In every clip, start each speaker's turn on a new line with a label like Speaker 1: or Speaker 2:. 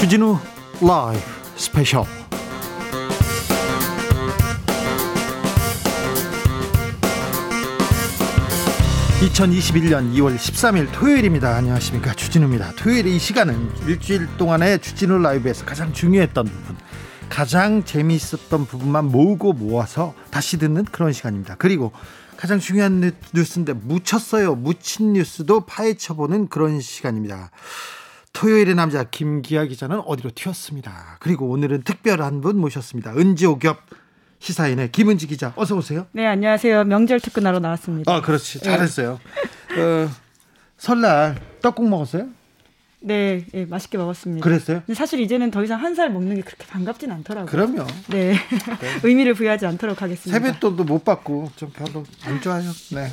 Speaker 1: 주진우 라이브 스페셜 2021년 2월 13일 토요일입니다. 안녕하십니까. 주진우입니다. 토요일 이 시간은 일주일 동안의 주진우 라이브에서 가장 중요했던 부분, 가장 재미있었던 부분만 모으고 모아서 다시 듣는 그런 시간입니다. 그리고 가장 중요한 뉴스인데 묻혔어요. 묻힌 뉴스도 파헤쳐보는 그런 시간입니다. 토요일의 남자 김기아 기자는 어디로 튀었습니다. 그리고 오늘은 특별한 분 모셨습니다. 은지오겹 시사인의 김은지 기자 어서 오세요.
Speaker 2: 네 안녕하세요. 명절 특근하러 나왔습니다.
Speaker 1: 아 그렇지 잘했어요. 네. 어, 설날 떡국 먹었어요?
Speaker 2: 네, 네, 맛있게 먹었습니다.
Speaker 1: 그랬어요?
Speaker 2: 사실 이제는 더 이상 한 살 먹는 게 그렇게 반갑진 않더라고요.
Speaker 1: 그럼요.
Speaker 2: 네. 네. 의미를 부여하지 않도록 하겠습니다.
Speaker 1: 세뱃돈도 못 받고 좀 별로 안 좋아요. 네.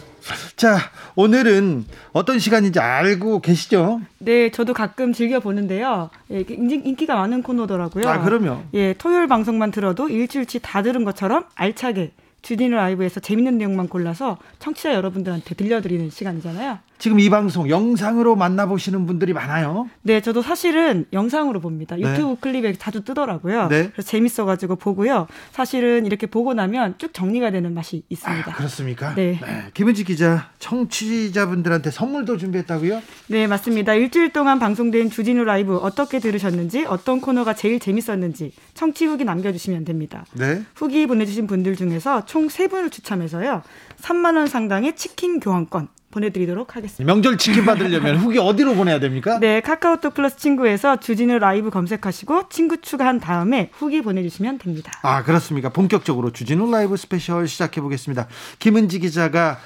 Speaker 1: 자, 오늘은 어떤 시간인지 알고 계시죠?
Speaker 2: 네, 저도 가끔 즐겨 보는데요. 예, 인기가 많은 코너더라고요.
Speaker 1: 아, 그럼요.
Speaker 2: 예, 토요일 방송만 들어도 일주일치 다 들은 것처럼 알차게 주디는 라이브에서 재밌는 내용만 골라서 청취자 여러분들한테 들려드리는 시간이잖아요.
Speaker 1: 지금 이 방송 영상으로 만나보시는 분들이 많아요.
Speaker 2: 네, 저도 사실은 영상으로 봅니다. 네. 유튜브 네. 클립에 자주 뜨더라고요. 네. 그래서 재밌어가지고 보고요. 사실은 이렇게 보고 나면 쭉 정리가 되는 맛이 있습니다.
Speaker 1: 아, 그렇습니까? 네. 네. 김은지 기자, 청취자분들한테 선물도 준비했다고요?
Speaker 2: 네, 맞습니다. 일주일 동안 방송된 주진우 라이브 어떻게 들으셨는지, 어떤 코너가 제일 재밌었는지 청취 후기 남겨주시면 됩니다. 네. 후기 보내주신 분들 중에서 총 세 분을 추첨해서요. 3만 원 상당의 치킨 교환권 보내드리도록 하겠습니다.
Speaker 1: 명절 치킨 받으려면 후기 어디로 보내야 됩니까?
Speaker 2: 네, 카카오톡 플러스 친구에서 주진우 라이브 검색하시고 친구 추가한 다음에 후기 보내주시면 됩니다.
Speaker 1: 아 그렇습니까? 본격적으로 주진우 라이브 스페셜 시작해 보겠습니다. 김은지 기자가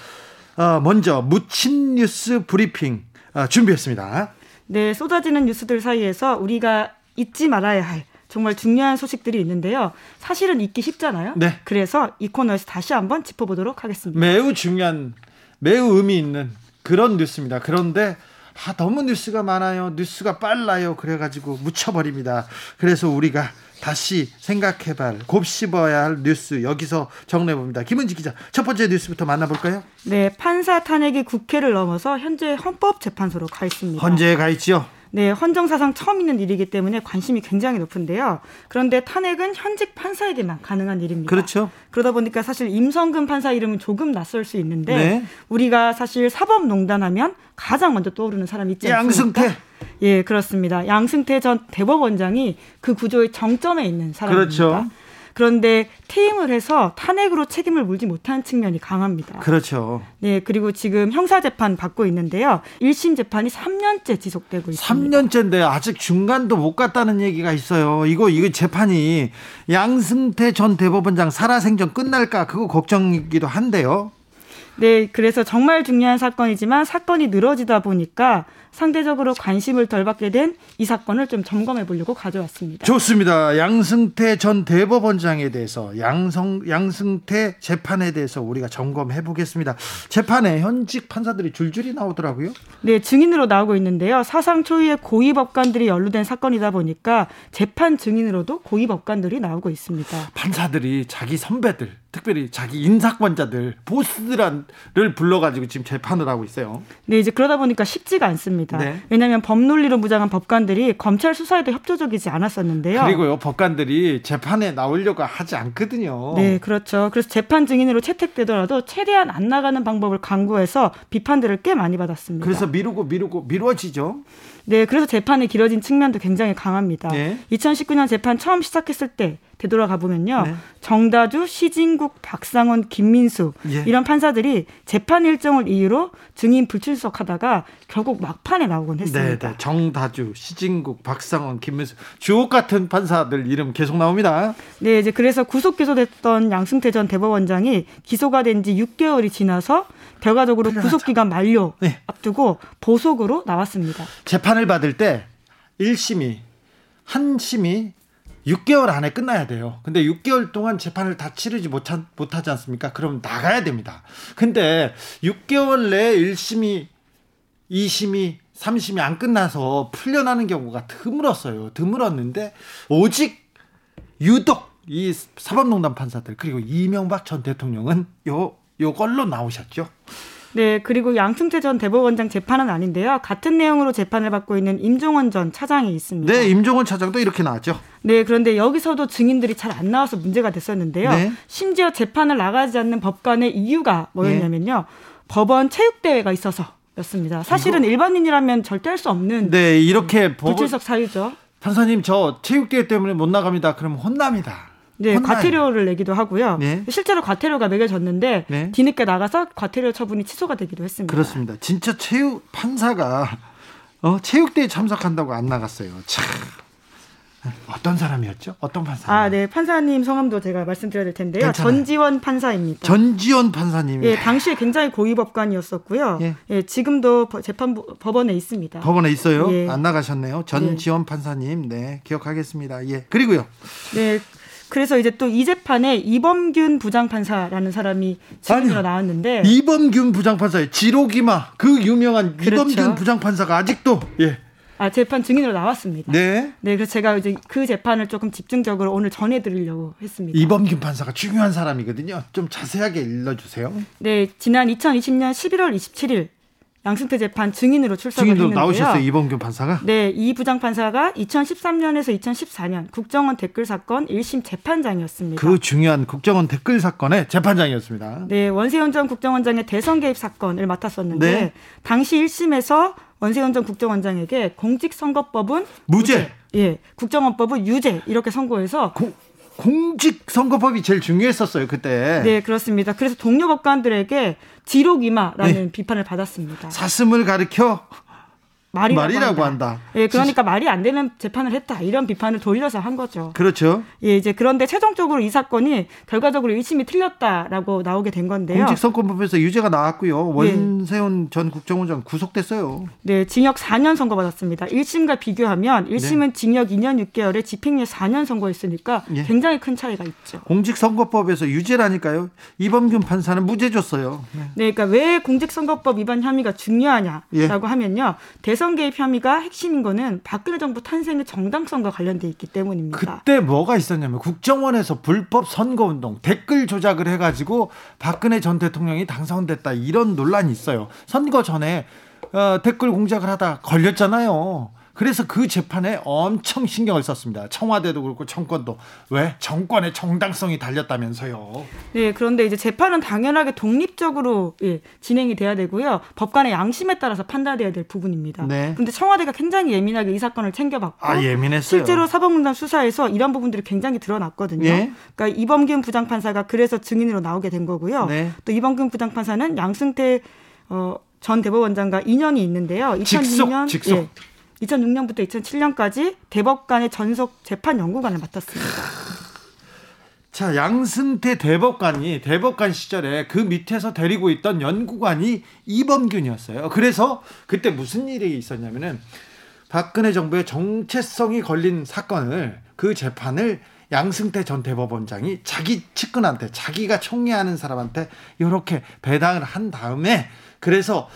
Speaker 1: 어, 먼저 묻힌 뉴스 브리핑 어, 준비했습니다.
Speaker 2: 네, 쏟아지는 뉴스들 사이에서 우리가 잊지 말아야 할 정말 중요한 소식들이 있는데요. 사실은 잊기 쉽잖아요. 네. 그래서 이 코너에서 다시 한번 짚어보도록 하겠습니다.
Speaker 1: 매우 중요한 매우 의미 있는 그런 뉴스입니다. 그런데 아, 너무 뉴스가 많아요. 뉴스가 빨라요. 그래가지고 묻혀버립니다. 그래서 우리가 다시 생각해봐야 곱씹어야 할 뉴스 여기서 정리해봅니다. 김은지 기자 첫 번째 뉴스부터 만나볼까요?
Speaker 2: 네, 판사 탄핵이 국회를 넘어서 현재 헌법재판소로 가 있습니다.
Speaker 1: 헌재에 가 있죠.
Speaker 2: 네, 헌정사상 처음 있는 일이기 때문에 관심이 굉장히 높은데요. 그런데 탄핵은 현직 판사에게만 가능한 일입니다.
Speaker 1: 그렇죠.
Speaker 2: 그러다 보니까 사실 임성근 판사 이름은 조금 낯설 수 있는데 네. 우리가 사실 사법농단하면 가장 먼저 떠오르는 사람이 있지 않습니까?
Speaker 1: 양승태.
Speaker 2: 예, 그렇습니다. 양승태 전 대법원장이 그 구조의 정점에 있는 사람입니다. 그렇죠. 그런데 퇴임을 해서 탄핵으로 책임을 물지 못한 측면이 강합니다.
Speaker 1: 그렇죠.
Speaker 2: 네, 그리고 지금 형사 재판 받고 있는데요. 1심 재판이 3년째 지속되고 있습니다.
Speaker 1: 3년째인데 아직 중간도 못 갔다는 얘기가 있어요. 이거 이거 재판이 양승태 전 대법원장 살아생전 끝날까 그거 걱정이기도 한데요.
Speaker 2: 네, 그래서 정말 중요한 사건이지만 사건이 늘어지다 보니까 상대적으로 관심을 덜 받게 된 이 사건을 좀 점검해 보려고 가져왔습니다.
Speaker 1: 좋습니다. 양승태 전 대법원장에 대해서 양성 양승태 재판에 대해서 우리가 점검해 보겠습니다. 재판에 현직 판사들이 줄줄이 나오더라고요.
Speaker 2: 네, 증인으로 나오고 있는데요. 사상 초유의 고위 법관들이 연루된 사건이다 보니까 재판 증인으로도 고위 법관들이 나오고 있습니다.
Speaker 1: 판사들이 자기 선배들 특별히 자기 인사권자들 보스들을 불러가지고 지금 재판을 하고 있어요.
Speaker 2: 네, 이제 그러다 보니까 쉽지가 않습니다. 네. 왜냐하면 법논리로 무장한 법관들이 검찰 수사에도 협조적이지 않았었는데요.
Speaker 1: 그리고요, 법관들이 재판에 나오려고 하지 않거든요.
Speaker 2: 네, 그렇죠. 그래서 재판 증인으로 채택되더라도 최대한 안 나가는 방법을 강구해서 비판들을 꽤 많이 받았습니다.
Speaker 1: 그래서 미루고 미루고 미뤄지죠.
Speaker 2: 네, 그래서 재판이 길어진 측면도 굉장히 강합니다. 네. 2019년 재판 처음 시작했을 때 되돌아가 보면요. 네. 정다주, 시진국, 박상원, 김민수 예. 이런 판사들이 재판 일정을 이유로 증인 불출석하다가 결국 막판에 나오곤 했습니다. 네, 네.
Speaker 1: 정다주, 시진국, 박상원, 김민수 주옥 같은 판사들 이름 계속 나옵니다.
Speaker 2: 네, 이제 그래서 구속 기소됐던 양승태 전 대법원장이 기소가 된 지 6개월이 지나서 결과적으로 구속 기간 만료 네. 앞두고 보석으로 나왔습니다.
Speaker 1: 재판을 받을 때 1심이 한 심이 6개월 안에 끝나야 돼요. 근데 6개월 동안 재판을 다 치르지 못하, 못하지 않습니까? 그럼 나가야 됩니다. 근데 6개월 내에 1심이, 2심이, 3심이 안 끝나서 풀려나는 경우가 드물었어요. 드물었는데, 오직 유독 이 사법농단 판사들, 그리고 이명박 전 대통령은 요, 요걸로 나오셨죠.
Speaker 2: 네, 그리고 양승태 전 대법원장 재판은 아닌데요. 같은 내용으로 재판을 받고 있는 임종원 전 차장이 있습니다.
Speaker 1: 네, 임종원 차장도 이렇게 나왔죠.
Speaker 2: 네, 그런데 여기서도 증인들이 잘 안 나와서 문제가 됐었는데요. 네. 심지어 재판을 나가지 않는 법관의 이유가 뭐였냐면요. 네. 법원 체육대회가 있어서 였습니다. 사실은? 일반인이라면 절대 할 수 없는
Speaker 1: 네, 이렇게
Speaker 2: 불출석 사유죠.
Speaker 1: 판사님 저 체육대회 때문에 못 나갑니다. 그럼 혼납니다.
Speaker 2: 네. 과태료를 내기도 하고요. 네. 실제로 과태료가 매겨졌는데 네. 뒤늦게 나가서 과태료 처분이 취소가 되기도 했습니다.
Speaker 1: 그렇습니다. 진짜 체육 판사가 어, 체육대회 참석한다고 안 나갔어요. 참. 어떤 사람이었죠? 어떤 판사?
Speaker 2: 아, 네. 판사님 성함도 제가 말씀드려야 될 텐데요. 괜찮아요. 전지원 판사입니다.
Speaker 1: 전지원 판사님.
Speaker 2: 예, 당시에 굉장히 고위 법관이었었고요. 예. 예 지금도 재판부 법원에 있습니다.
Speaker 1: 법원에 있어요? 예. 안 나가셨네요. 전지원 예. 판사님. 네, 기억하겠습니다. 예. 그리고요.
Speaker 2: 네. 그래서 이제 또 이 재판에 이범균 부장판사라는 사람이 증인으로 나왔는데
Speaker 1: 이범균 부장판사의 지록이마 그 유명한 그렇죠. 이범균 부장판사가 아직도 예.
Speaker 2: 아, 재판 증인으로 나왔습니다.
Speaker 1: 네.
Speaker 2: 네, 그래서 제가 이제 그 재판을 조금 집중적으로 오늘 전해드리려고 했습니다.
Speaker 1: 이범균 판사가 중요한 사람이거든요. 좀 자세하게 일러주세요.
Speaker 2: 네, 지난 2020년 11월 27일 양승태 재판 증인으로 출석을 증인으로 했는데요.
Speaker 1: 나오셨어요 이범균 판사가?
Speaker 2: 네, 이 부장 판사가 2013년에서 2014년 국정원 댓글 사건 1심 재판장이었습니다.
Speaker 1: 그 중요한 국정원 댓글 사건의 재판장이었습니다.
Speaker 2: 네, 원세훈 전 국정원장의 대선 개입 사건을 맡았었는데 네. 당시 1심에서 원세훈 전 국정원장에게 공직선거법은
Speaker 1: 무죄, 무죄.
Speaker 2: 예, 국정원법은 유죄 이렇게 선고해서
Speaker 1: 고, 공직선거법이 제일 중요했었어요 그때.
Speaker 2: 네 그렇습니다. 그래서 동료 법관들에게 지록이마라는 네. 비판을 받았습니다.
Speaker 1: 사슴을 가리켜 말이라고, 말이라고 한다. 한다.
Speaker 2: 예, 그러니까 말이 안 되는 재판을 했다. 이런 비판을 돌려서 한 거죠.
Speaker 1: 그렇죠.
Speaker 2: 예, 이제 그런데 최종적으로 이 사건이 결과적으로 1심이 틀렸다라고 나오게 된 건데요.
Speaker 1: 공직선거법에서 유죄가 나왔고요. 원세훈 예. 전 국정원장 구속됐어요.
Speaker 2: 네, 징역 4년 선고받았습니다. 1심과 비교하면 1심은 네. 징역 2년 6개월에 집행유예 4년 선고했으니까 예. 굉장히 큰 차이가 있죠.
Speaker 1: 공직선거법에서 유죄라니까요. 이범균 판사는 무죄 줬어요.
Speaker 2: 네, 네 그러니까 왜 공직선거법 위반 혐의가 중요하냐라고 예. 하면요. 대 대선 개입 혐의가 핵심인 거는 박근혜 정부 탄생의 정당성과 관련돼 있기 때문입니다.
Speaker 1: 그때 뭐가 있었냐면 국정원에서 불법 선거 운동 댓글 조작을 해 가지고 박근혜 전 대통령이 당선됐다 이런 논란이 있어요. 선거 전에 어, 댓글 공작을 하다 걸렸잖아요. 그래서 그 재판에 엄청 신경을 썼습니다. 청와대도 그렇고 정권도 왜 정권의 정당성이 달렸다면서요.
Speaker 2: 네, 그런데 이제 재판은 당연하게 독립적으로 예, 진행이 돼야 되고요. 법관의 양심에 따라서 판단돼야 될 부분입니다. 네. 그런데 청와대가 굉장히 예민하게 이 사건을 챙겨봤고
Speaker 1: 아, 예민했어요.
Speaker 2: 실제로 사법농단 수사에서 이런 부분들이 굉장히 드러났거든요. 네. 그러니까 이범균 부장판사가 그래서 증인으로 나오게 된 거고요. 네. 또 이범균 부장판사는 양승태 어, 전 대법원장과 인연이 있는데요.
Speaker 1: 2006년 직속, 직속. 예,
Speaker 2: 2006년부터 2007년까지 대법관의 전속 재판 연구관을 맡았습니다.
Speaker 1: 자, 양승태 대법관이 대법관 시절에 그 밑에서 데리고 있던 연구관이 이범균이었어요. 그래서 그때 무슨 일이 있었냐면은 박근혜 정부의 정체성이 걸린 사건을 그 재판을 양승태 전 대법원장이 자기 측근한테 자기가 총리하는 사람한테 이렇게 배당을 한 다음에 그래서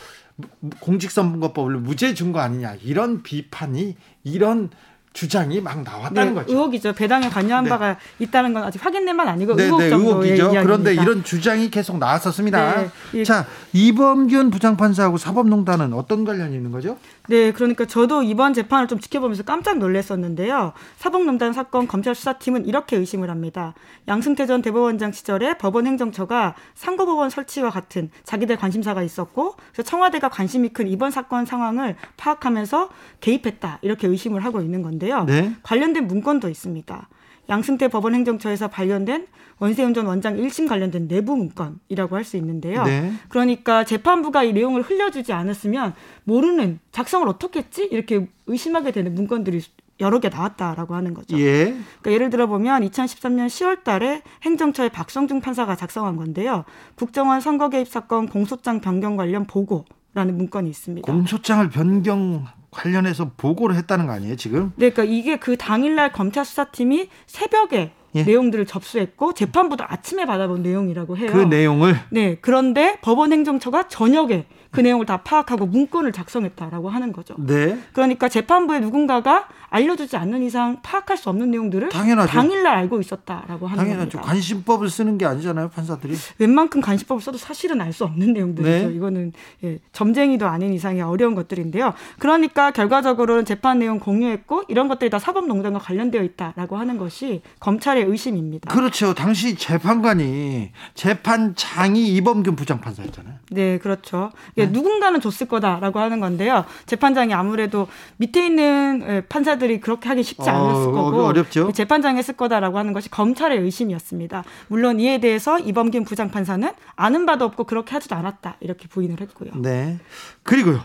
Speaker 1: 공직선거법을 무죄 준 거 아니냐. 이런 비판이 이런 주장이 막 나왔다는 네, 거죠.
Speaker 2: 의혹이죠. 배당에 관여한 네. 바가 있다는 건 아직 확인된 바 아니고
Speaker 1: 네,
Speaker 2: 의혹 네,
Speaker 1: 의혹이죠. 이야기입니다. 그런데 이런 주장이 계속 나왔었습니다. 네, 자, 이범균 부장판사하고 사법농단은 어떤 관련이 있는 거죠?
Speaker 2: 네, 그러니까 저도 이번 재판을 좀 지켜보면서 깜짝 놀랐었는데요. 사법농단 사건 검찰 수사팀은 이렇게 의심을 합니다. 양승태 전 대법원장 시절에 법원 행정처가 상고법원 설치와 같은 자기들 관심사가 있었고, 그래서 청와대가 관심이 큰 이번 사건 상황을 파악하면서 개입했다 이렇게 의심을 하고 있는 건데. 있는데요. 네? 관련된 문건도 있습니다. 양승태 법원 행정처에서 발견된 원세훈 전 원장 1심 관련된 내부 문건이라고 할 수 있는데요. 네. 그러니까 재판부가 이 내용을 흘려주지 않았으면 모르는 작성을 어떻게 했지? 이렇게 의심하게 되는 문건들이 여러 개 나왔다라고 하는 거죠. 예. 그러니까 예를 들어 보면 2013년 10월 달에 행정처의 박성중 판사가 작성한 건데요. 국정원 선거 개입 사건 공소장 변경 관련 보고 라는 문건이 있습니다.
Speaker 1: 공소장을 변경 관련해서 보고를 했다는 거 아니에요, 지금?
Speaker 2: 네, 그러니까 이게 그 당일날 검찰 수사팀이 새벽에 예. 내용들을 접수했고 재판부도 아침에 받아본 내용이라고 해요.
Speaker 1: 그 내용을
Speaker 2: 네. 그런데 법원 행정처가 저녁에 그 내용을 다 파악하고 문건을 작성했다라고 하는 거죠.
Speaker 1: 네.
Speaker 2: 그러니까 재판부에 누군가가 알려주지 않는 이상 파악할 수 없는 내용들을
Speaker 1: 당연하죠.
Speaker 2: 당일날 알고 있었다라고 하는
Speaker 1: 당연하죠.
Speaker 2: 겁니다.
Speaker 1: 관심법을 쓰는 게 아니잖아요, 판사들이.
Speaker 2: 웬만큼 관심법을 써도 사실은 알 수 없는 내용들이죠. 네. 이거는 예, 점쟁이도 아닌 이상의 어려운 것들인데요. 그러니까 결과적으로는 재판 내용 공유했고 이런 것들이 다 사법농단과 관련되어 있다라고 하는 것이 검찰의 의심입니다.
Speaker 1: 그렇죠. 당시 재판관이 재판장이 이범균 부장판사였잖아요.
Speaker 2: 네, 그렇죠. 예, 네. 누군가는 줬을 거다라고 하는 건데요. 재판장이 아무래도 밑에 있는 예, 판사들 이 그렇게 하기 쉽지 어, 않았을 거고
Speaker 1: 어렵죠.
Speaker 2: 재판장이 했을 거다라고 하는 것이 검찰의 의심이었습니다. 물론 이에 대해서 이범균 부장판사는 아는 바도 없고 그렇게 하지도 않았다 이렇게 부인을 했고요.
Speaker 1: 네. 그리고요.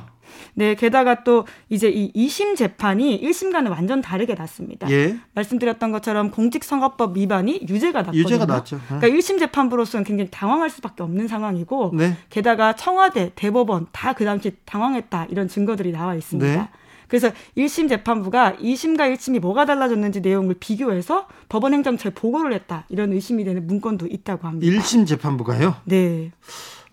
Speaker 2: 네, 게다가 또 이제 이 2심 재판이 1심과는 완전 다르게 났습니다.
Speaker 1: 예.
Speaker 2: 말씀드렸던 것처럼 공직선거법 위반이 유죄가 났거든요.
Speaker 1: 유죄가 났죠. 네.
Speaker 2: 그러니까 1심 재판부로서는 굉장히 당황할 수밖에 없는 상황이고
Speaker 1: 네.
Speaker 2: 게다가 청와대, 대법원 다 그 당시 당황했다 이런 증거들이 나와 있습니다. 네. 그래서 1심 재판부가 2심과 1심이 뭐가 달라졌는지 내용을 비교해서 법원 행정처에 보고를 했다. 이런 의심이 되는 문건도 있다고 합니다.
Speaker 1: 1심 재판부가요?
Speaker 2: 네.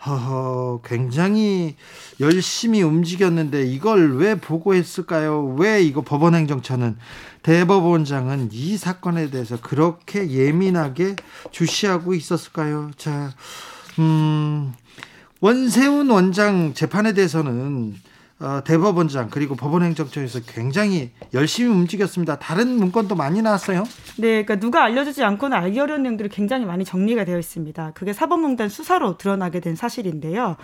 Speaker 1: 허허, 굉장히 열심히 움직였는데 이걸 왜 보고했을까요? 왜 이거 법원 행정처는 대법원장은 이 사건에 대해서 그렇게 예민하게 주시하고 있었을까요? 자, 음, 원세훈 원장 재판에 대해서는 어, 대법원장 그리고 법원행정처에서 굉장히 열심히 움직였습니다. 다른 문건도 많이 나왔어요.
Speaker 2: 네, 그러니까 누가 알려주지 않고는 알기 어려운 내용들이 굉장히 많이 정리가 되어 있습니다. 그게 사법농단 수사로 드러나게 된 사실인데요.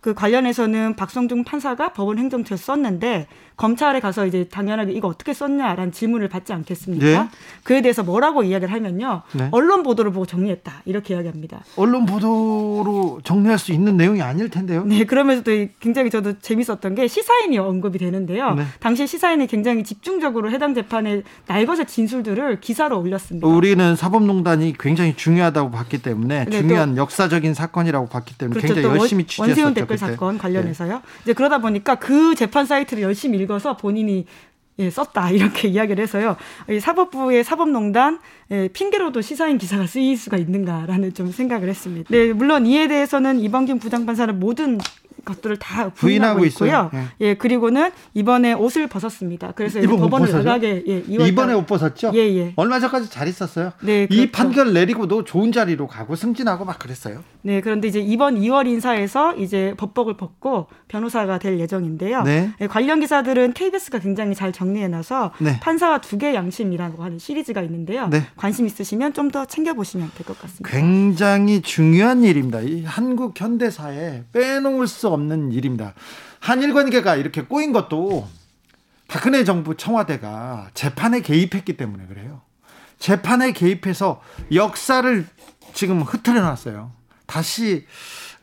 Speaker 2: 그 관련해서는 박성중 판사가 법원 행정처에 썼는데 검찰에 가서 이제 당연하게 이거 어떻게 썼냐라는 질문을 받지 않겠습니까? 네. 그에 대해서 뭐라고 이야기를 하면요. 네. 언론 보도를 보고 정리했다. 이렇게 이야기합니다.
Speaker 1: 언론 보도로 정리할 수 있는 내용이 아닐 텐데요.
Speaker 2: 네, 그러면서도 굉장히 저도 재밌었던 게 시사인이 언급이 되는데요. 네. 당시 시사인이 굉장히 집중적으로 해당 재판의 날것의 진술들을 기사로 올렸습니다.
Speaker 1: 우리는 사법농단이 굉장히 중요하다고 봤기 때문에 네, 중요한 역사적인 사건이라고 봤기 때문에 그렇죠, 굉장히 열심히 취재했었죠.
Speaker 2: 댓글 그때. 사건 관련해서요. 네. 이제 그러다 보니까 그 재판 사이트를 열심히 읽 읽어서 본인이 예, 썼다 이렇게 이야기를 해서요. 사법부의 사법농단 예, 핑계로도 시사인 기사가 쓰일 수가 있는가라는 좀 생각을 했습니다. 네, 물론 이에 대해서는 이범김 부장판사는 모든 것들을 다 부인하고, 부인하고 있고요. 예. 예. 그리고는 이번에 옷을 벗었습니다. 그래서 법원을 나가게
Speaker 1: 예, 이번에 옷 벗었죠? 예, 예. 얼마 전까지 잘 있었어요. 네, 그렇죠. 이 판결 내리고도 좋은 자리로 가고 승진하고 막 그랬어요.
Speaker 2: 네, 그런데 이제 이번 2월 인사에서 이제 법복을 벗고 변호사가 될 예정인데요. 네. 네 관련 기사들은 KBS가 굉장히 잘 정리해놔서 네. 판사와 두 개 양심이라고 하는 시리즈가 있는데요. 네. 관심 있으시면 좀 더 챙겨보시면 될 것 같습니다.
Speaker 1: 굉장히 중요한 일입니다. 이 한국 현대사에 빼놓을 수 없는 일입니다. 한일 관계가 이렇게 꼬인 것도 박근혜 정부 청와대가 재판에 개입했기 때문에 그래요. 재판에 개입해서 역사를 지금 흐트려 놨어요. 다시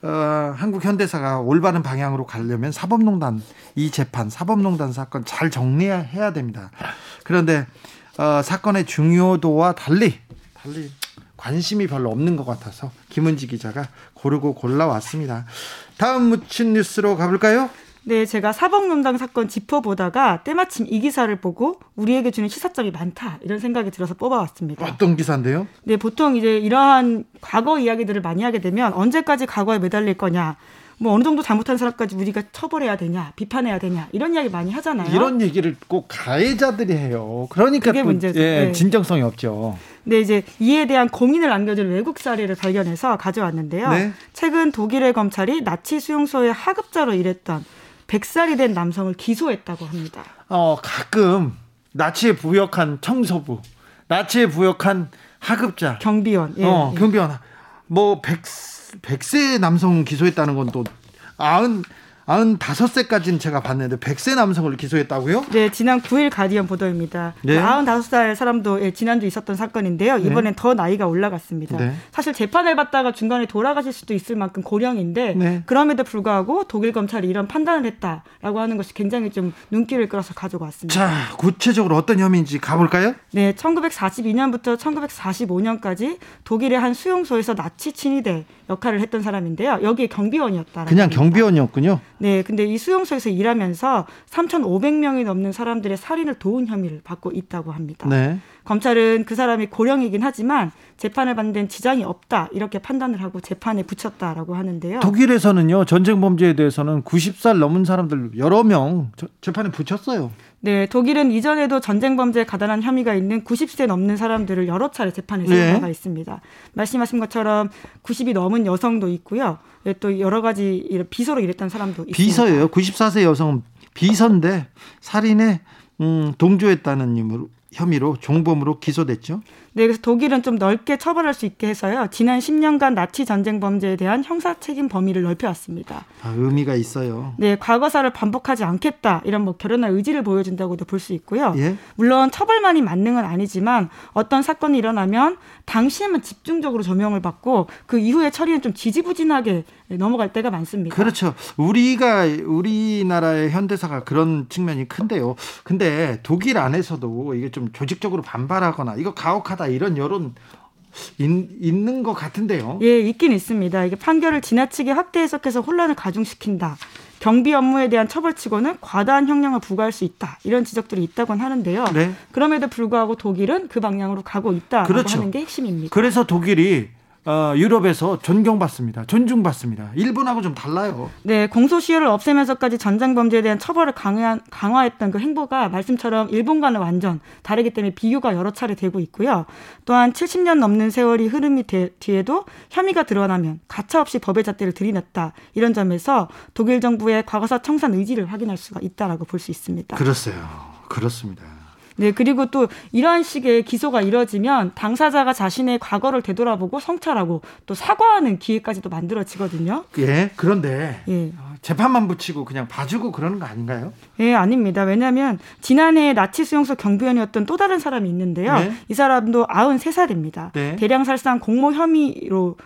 Speaker 1: 어, 한국 현대사가 올바른 방향으로 가려면 사법농단 이 재판 사법농단 사건 잘 정리해야 됩니다. 그런데 어, 사건의 중요도와 달리 달리 관심이 별로 없는 것 같아서 김은지 기자가 고르고 골라왔습니다. 다음 묻힌 뉴스로 가볼까요?
Speaker 2: 네, 제가 사법농단 사건 짚어보다가 때마침 이 기사를 보고 우리에게 주는 시사점이 많다 이런 생각이 들어서 뽑아왔습니다.
Speaker 1: 어떤 기사인데요?
Speaker 2: 네, 보통 이제 이러한 과거 이야기들을 많이 하게 되면 언제까지 과거에 매달릴 거냐, 뭐 어느 정도 잘못한 사람까지 우리가 처벌해야 되냐, 비판해야 되냐 이런 이야기 많이 하잖아요.
Speaker 1: 이런 얘기를 꼭 가해자들이 해요. 그러니까 그게 문제죠. 예, 네. 진정성이 없죠.
Speaker 2: 네, 이제 이에 대한 고민을 안겨줄 외국 사례를 발견해서 가져왔는데요. 네. 최근 독일의 검찰이 나치 수용소의 하급자로 일했던 100살이 된 남성을 기소했다고 합니다.
Speaker 1: 어, 가끔 나치에 부역한 청소부, 나치에 부역한 하급자,
Speaker 2: 경비원,
Speaker 1: 예, 어, 예. 경비원, 뭐 100, 100세 남성 기소했다는 건 또 아흔 95세까지는 제가 봤는데 100세 남성을 기소했다고요?
Speaker 2: 네, 지난 9일 가디언 보도입니다. 네. 95살 사람도 예, 지난주 있었던 사건인데요. 네. 이번엔 네. 더 나이가 올라갔습니다. 네. 사실 재판을 받다가 중간에 돌아가실 수도 있을 만큼 고령인데 네. 그럼에도 불구하고 독일 검찰이 이런 판단을 했다라고 하는 것이 굉장히 좀 눈길을 끌어서 가지고 왔습니다.
Speaker 1: 자, 구체적으로 어떤 혐의인지 가볼까요?
Speaker 2: 네, 1942년부터 1945년까지 독일의 한 수용소에서 나치 친위대 역할을 했던 사람인데요. 여기에 경비원이었다.
Speaker 1: 그냥 경비원이었군요.
Speaker 2: 네, 근데 이 수용소에서 일하면서 3,500명이 넘는 사람들의 살인을 도운 혐의를 받고 있다고 합니다. 네. 검찰은 그 사람이 고령이긴 하지만 재판을 받는 데는 지장이 없다 이렇게 판단을 하고 재판에 붙였다라고 하는데요.
Speaker 1: 독일에서는요 전쟁 범죄에 대해서는 90살 넘은 사람들 여러 명 재판에 붙였어요.
Speaker 2: 네, 독일은 이전에도 전쟁 범죄에 가담한 혐의가 있는 90세 넘는 사람들을 여러 차례 재판에 세운 네. 바가 있습니다. 말씀하신 것처럼 90이 넘은 여성도 있고요. 예, 또 여러 가지 비서로 일했던 사람도 있습니다.
Speaker 1: 비서예요. 94세 여성은 비서인데 살인에 음, 동조했다는 혐의로 종범으로 기소됐죠.
Speaker 2: 네, 그래서 독일은 좀 넓게 처벌할 수 있게 해서요. 지난 10년간 나치 전쟁 범죄에 대한 형사 책임 범위를 넓혀왔습니다.
Speaker 1: 아, 의미가 있어요.
Speaker 2: 네, 과거사를 반복하지 않겠다 이런 뭐 결연한 의지를 보여준다고도 볼 수 있고요. 예? 물론 처벌만이 만능은 아니지만 어떤 사건이 일어나면 당시에만 집중적으로 조명을 받고 그 이후에 처리는 좀 지지부진하게 넘어갈 때가 많습니다.
Speaker 1: 그렇죠. 우리가 우리나라의 현대사가 그런 측면이 큰데요. 근데 독일 안에서도 이게 좀 조직적으로 반발하거나 이거 가혹하다 이런 여론 있, 있는 것 같은데요.
Speaker 2: 예, 있긴 있습니다. 이게 판결을 지나치게 확대 해석해서 혼란을 가중시킨다. 경비 업무에 대한 처벌치고는 과다한 형량을 부과할 수 있다. 이런 지적들이 있다곤 하는데요. 네. 그럼에도 불구하고 독일은 그 방향으로 가고 있다고 그렇죠. 하는 게 핵심입니다.
Speaker 1: 그래서 독일이 어, 유럽에서 존경받습니다. 존중받습니다. 일본하고 좀 달라요.
Speaker 2: 네, 공소시효를 없애면서까지 전쟁 범죄에 대한 처벌을 강화, 강화했던 그 행보가 말씀처럼 일본과는 완전 다르기 때문에 비교가 여러 차례 되고 있고요. 또한 70년 넘는 세월이 흐름이 되, 뒤에도 혐의가 드러나면 가차없이 법의 잣대를 들이냈다. 이런 점에서 독일 정부의 과거사 청산 의지를 확인할 수가 있다라고 볼 수 있습니다.
Speaker 1: 그렇어요. 그렇습니다.
Speaker 2: 네, 그리고 또 이러한 식의 기소가 이뤄지면 당사자가 자신의 과거를 되돌아보고 성찰하고 또 사과하는 기회까지도 만들어지거든요.
Speaker 1: 예, 그런데 예. 재판만 붙이고 그냥 봐주고 그러는 거 아닌가요?
Speaker 2: 예, 아닙니다. 왜냐하면 지난해 나치 수용소 경비원이었던 또 다른 사람이 있는데요. 네. 이 사람도 93살입니다. 네. 대량 살상 공모 혐의로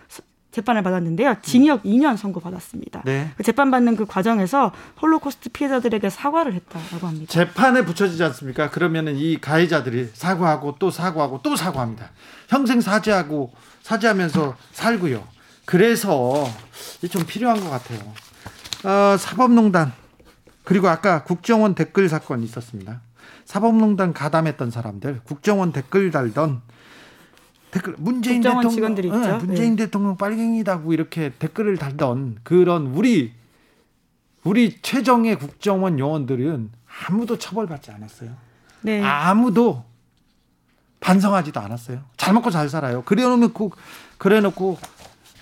Speaker 2: 재판을 받았는데요. 징역 2년 선고 받았습니다. 네. 그 재판받는 그 과정에서 홀로코스트 피해자들에게 사과를 했다라고 합니다.
Speaker 1: 재판에 붙여지지 않습니까? 그러면은 이 가해자들이 사과하고 또 사과하고 또 사과합니다. 평생 사죄하고 사죄하면서 살고요. 그래서 좀 필요한 것 같아요. 어, 사법농단 그리고 아까 국정원 댓글 사건 있었습니다. 사법농단 가담했던 사람들, 국정원 댓글 달던 댓글 문재인 대통령. 네, 문재인 네. 대통령 빨갱이다고 이렇게 댓글을 달던 그런 우리 우리 최정의 국정원 요원들은 아무도 처벌받지 않았어요. 네. 아무도 반성하지도 않았어요. 잘 먹고 잘 살아요. 그래놓고 그래놓고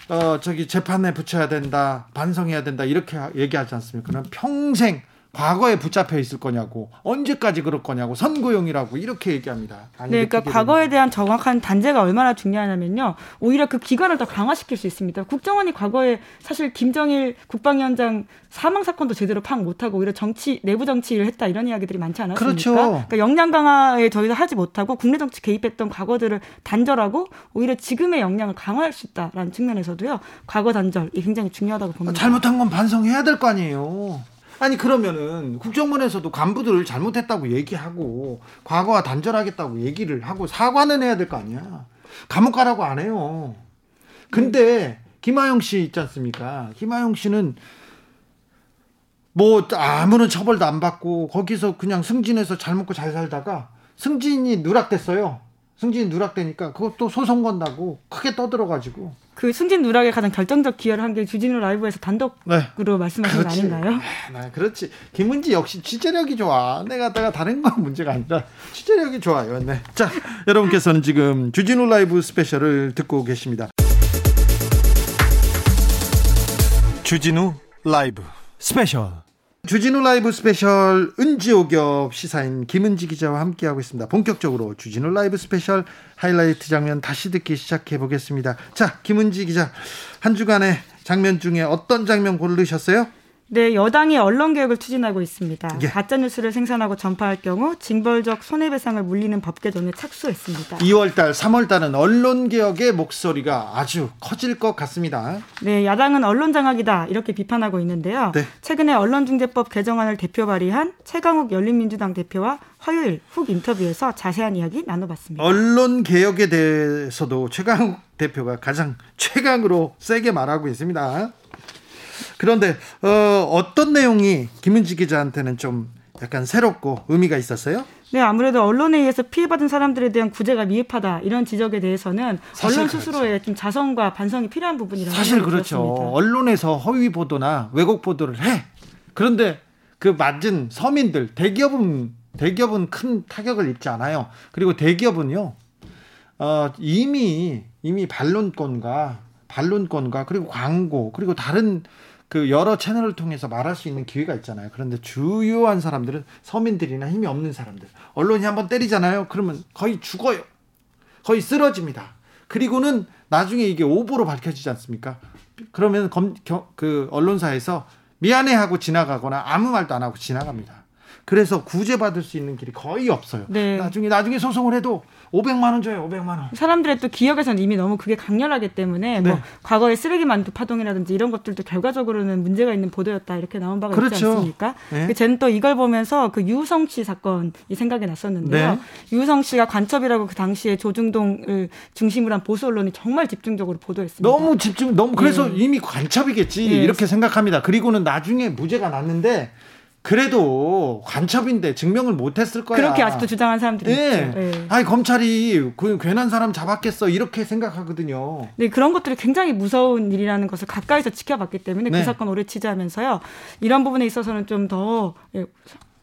Speaker 1: 어 저기 재판에 붙여야 된다, 반성해야 된다 이렇게 얘기하지 않습니까? 그럼 평생 과거에 붙잡혀 있을 거냐고 언제까지 그럴 거냐고 선고용이라고 이렇게 얘기합니다.
Speaker 2: 네, 그러니까 과거에 대한 정확한 단죄가 얼마나 중요하냐면요. 오히려 그 기간을 더 강화시킬 수 있습니다. 국정원이 과거에 사실 김정일 국방위원장 사망 사건도 제대로 파악 못하고 오히려 정치 내부 정치를 했다 이런 이야기들이 많지 않았습니까? 그렇죠. 그러니까 역량 강화에 저희가 하지 못하고 국내 정치 개입했던 과거들을 단절하고 오히려 지금의 역량을 강화할 수 있다라는 측면에서도요. 과거 단절이 굉장히 중요하다고 봅니다.
Speaker 1: 잘못한 건 반성해야 될 거 아니에요. 아니 그러면은 국정원에서도 간부들을 잘못했다고 얘기하고 과거와 단절하겠다고 얘기를 하고 사과는 해야 될 거 아니야. 감옥 가라고 안 해요. 근데 김하영 씨 있지 않습니까? 김하영 씨는 뭐 아무런 처벌도 안 받고 거기서 그냥 승진해서 잘 먹고 잘 살다가 승진이 누락됐어요. 승진 누락되니까 그것도 소송 건다고 크게 떠들어가지고
Speaker 2: 그 승진 누락에 가장 결정적 기여를 한 게 주진우 라이브에서 단독으로 네. 말씀하신 거 아닌가요?
Speaker 1: 네, 그렇지. 김은지 역시 취재력이 좋아. 내가 내가 다른 건 문제가 아니라 취재력이 좋아요. 네. 자, 여러분께서는 지금 주진우 라이브 스페셜을 듣고 계십니다. 주진우 라이브 스페셜. 주진우 라이브 스페셜 은지오겹 시사인 김은지 기자와 함께하고 있습니다. 본격적으로 주진우 라이브 스페셜 하이라이트 장면 다시 듣기 시작해 보겠습니다. 자, 김은지 기자, 한 주간의 장면 중에 어떤 장면 고르셨어요?
Speaker 2: 네, 여당이 언론 개혁을 추진하고 있습니다. 예. 가짜 뉴스를 생산하고 전파할 경우 징벌적 손해배상을 물리는 법 개정에 착수했습니다.
Speaker 1: 2월 달, 3월 달은 언론 개혁의 목소리가 아주 커질 것 같습니다.
Speaker 2: 네, 야당은 언론 장악이다 이렇게 비판하고 있는데요. 네. 최근에 언론중재법 개정안을 대표 발의한 최강욱 열린민주당 대표와 화요일 훅 인터뷰에서 자세한 이야기 나눠봤습니다.
Speaker 1: 언론 개혁에 대해서도 최강욱 대표가 가장 최강으로 세게 말하고 있습니다. 그런데 어, 어떤 내용이 김은지 기자한테는 좀 약간 새롭고 의미가 있었어요?
Speaker 2: 네, 아무래도 언론에 의해서 피해받은 사람들에 대한 구제가 미흡하다 이런 지적에 대해서는 언론 스스로의 그렇죠. 좀 자성과 반성이 필요한 부분이라고
Speaker 1: 사실 그렇죠. 들었습니다. 언론에서 허위 보도나 왜곡 보도를 해. 그런데 그 맞은 서민들 대기업은 대기업은 큰 타격을 입지 않아요. 그리고 대기업은요. 어, 이미 이미 반론권과 반론권과 그리고 광고 그리고 다른 그 여러 채널을 통해서 말할 수 있는 기회가 있잖아요. 그런데 주요한 사람들은 서민들이나 힘이 없는 사람들. 언론이 한번 때리잖아요. 그러면 거의 죽어요. 거의 쓰러집니다. 그리고는 나중에 이게 오보로 밝혀지지 않습니까? 그러면 검, 겨, 그 언론사에서 미안해 하고 지나가거나 아무 말도 안 하고 지나갑니다. 그래서 구제받을 수 있는 길이 거의 없어요. 네. 나중에 나중에 소송을 해도 500만 원 줘요. 500만 원.
Speaker 2: 사람들의 또 기억에서는 이미 너무 그게 강렬하기 때문에 뭐 네. 뭐 과거의 쓰레기 만두 파동이라든지 이런 것들도 결과적으로는 문제가 있는 보도였다 이렇게 나온 바가 그렇죠. 있지 않습니까? 네. 그 저는 또 이걸 보면서 그 유성 씨 사건이 생각이 났었는데요. 네. 유성 씨가 관첩이라고 그 당시에 조중동을 중심으로 한 보수 언론이 정말 집중적으로 보도했습니다.
Speaker 1: 너무 집중 너무 그래서 네. 이미 관첩이겠지 네. 이렇게 생각합니다. 그리고는 나중에 무죄가 났는데 그래도 간첩인데 증명을 못했을 거야.
Speaker 2: 그렇게 아직도 주장한 사람들이 네. 있죠. 네.
Speaker 1: 아니 검찰이 그 괜한 사람 잡았겠어 이렇게 생각하거든요.
Speaker 2: 네 그런 것들이 굉장히 무서운 일이라는 것을 가까이서 지켜봤기 때문에 그 네. 그 사건 오래 취재하면서요 이런 부분에 있어서는 좀더 예,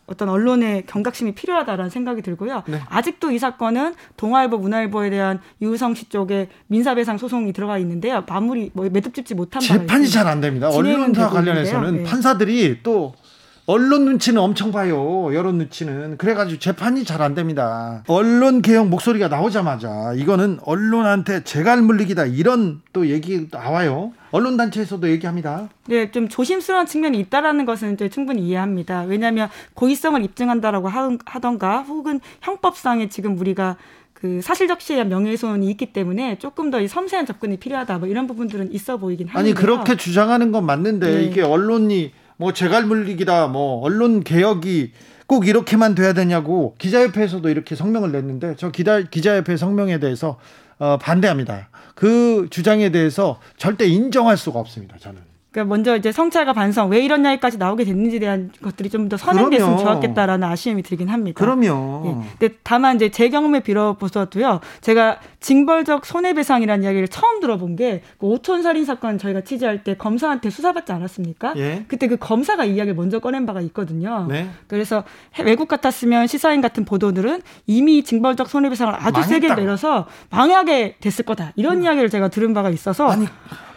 Speaker 2: 어떤 언론의 경각심이 필요하다라는 생각이 들고요. 네. 아직도 이 사건은 동아일보, 문화일보에 대한 유성 씨 쪽에 민사배상 소송이 들어가 있는데요. 마무리 뭐 매듭 짓지 못한
Speaker 1: 재판이 잘 안 됩니다. 언론사 관련해서는 네. 판사들이 또 언론 눈치는 엄청 봐요. 여론 눈치는. 그래가지고 재판이 잘 안 됩니다. 언론 개혁 목소리가 나오자마자 이거는 언론한테 재갈 물리기다. 이런 또 얘기 나와요. 언론 단체에서도 얘기합니다.
Speaker 2: 네, 좀 조심스러운 측면이 있다라는 것은 이제 충분히 이해합니다. 왜냐하면 고의성을 입증한다라고 하던가 혹은 형법상에 지금 우리가 그 사실적 시에 명예훼손이 있기 때문에 조금 더 이 섬세한 접근이 필요하다. 뭐 이런 부분들은 있어 보이긴 하는데요.
Speaker 1: 아니 그렇게 주장하는 건 맞는데 네. 이게 언론이 뭐 재갈 물리기다, 뭐 언론 개혁이 꼭 이렇게만 돼야 되냐고 기자협회에서도 이렇게 성명을 냈는데 저 기자 기자협회 성명에 대해서 어, 반대합니다. 그 주장에 대해서 절대 인정할 수가 없습니다. 저는.
Speaker 2: 그러니까 먼저 이제 성찰과 반성 왜 이런 이야기까지 나오게 됐는지에 대한 것들이 좀 더 선행됐으면 좋았겠다라는 아쉬움이 들긴 합니다.
Speaker 1: 그럼요.
Speaker 2: 예. 근데 다만 이제 제 경험에 빌어보서도요. 제가 징벌적 손해배상이라는 이야기를 처음 들어본 게 그 오촌 살인 사건 저희가 취재할 때 검사한테 수사받지 않았습니까? 예. 그때 그 검사가 이야기를 먼저 꺼낸 바가 있거든요. 네. 그래서 외국 같았으면 시사인 같은 보도들은 이미 징벌적 손해배상을 아주 망했다. 세게 내려서 망하게 됐을 거다 이런 음. 이야기를 제가 들은 바가 있어서 아니.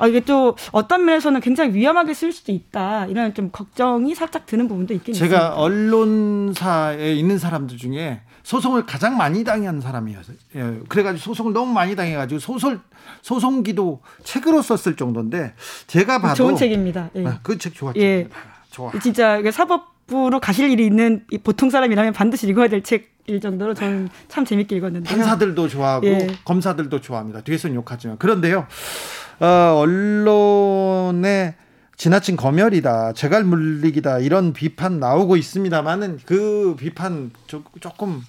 Speaker 2: 아, 이게 또 어떤 면에서는 굉장히 위험하게 쓸 수도 있다 이런 좀 걱정이 살짝 드는 부분도 있긴
Speaker 1: 제가 있습니다. 언론사에 있는 사람들 중에 소송을 가장 많이 당한 사람이어서 예, 그래가지고 소송을 너무 많이 당해가지고 소설 소송기도 책으로 썼을 정도인데 제가 봐도
Speaker 2: 좋은 책입니다.
Speaker 1: 예. 아, 그책 좋았죠. 예. 좋아.
Speaker 2: 진짜 사법부로 가실 일이 있는 보통 사람이라면 반드시 읽어야 될 책일 정도로 저는 참 재밌게 읽었는데
Speaker 1: 판사들도 좋아하고 예. 검사들도 좋아합니다. 뒤에서는 욕하지만 그런데요. 어, 언론의 지나친 검열이다, 재갈 물리기다 이런 비판 나오고 있습니다만은 그 비판 조금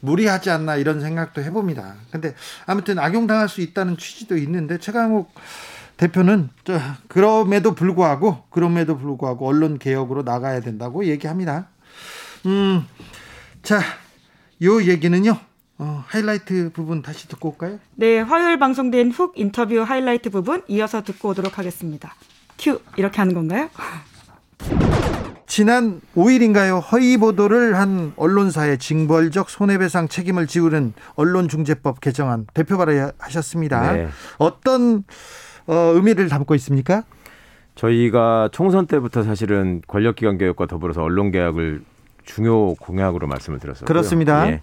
Speaker 1: 무리하지 않나 이런 생각도 해봅니다. 근데 아무튼 악용당할 수 있다는 취지도 있는데 최강욱 대표는 그럼에도 불구하고 그럼에도 불구하고 언론 개혁으로 나가야 된다고 얘기합니다. 음, 자, 요 얘기는요. 어, 하이라이트 부분 다시 듣고 올까요?
Speaker 2: 네, 화요일 방송된 훅 인터뷰 하이라이트 부분 이어서 듣고 오도록 하겠습니다. 큐 이렇게 하는 건가요?
Speaker 1: 지난 5일인가요? 허위 보도를 한 언론사의 징벌적 손해배상 책임을 지우는 언론중재법 개정안 대표 발의하셨습니다. 네. 어떤 어, 의미를 담고 있습니까?
Speaker 3: 저희가 총선 때부터 사실은 권력기관 개혁과 더불어서 언론 개혁을 중요 공약으로 말씀을 드렸었고요.
Speaker 1: 그렇습니다. 예.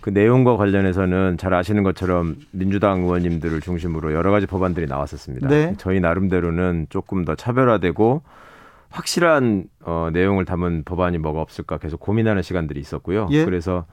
Speaker 3: 그 내용과 관련해서는 잘 아시는 것처럼 민주당 의원님들을 중심으로 여러 가지 법안들이 나왔었습니다. 네. 저희 나름대로는 조금 더 차별화되고 확실한 어, 내용을 담은 법안이 뭐가 없을까 계속 고민하는 시간들이 있었고요. 예. 그래서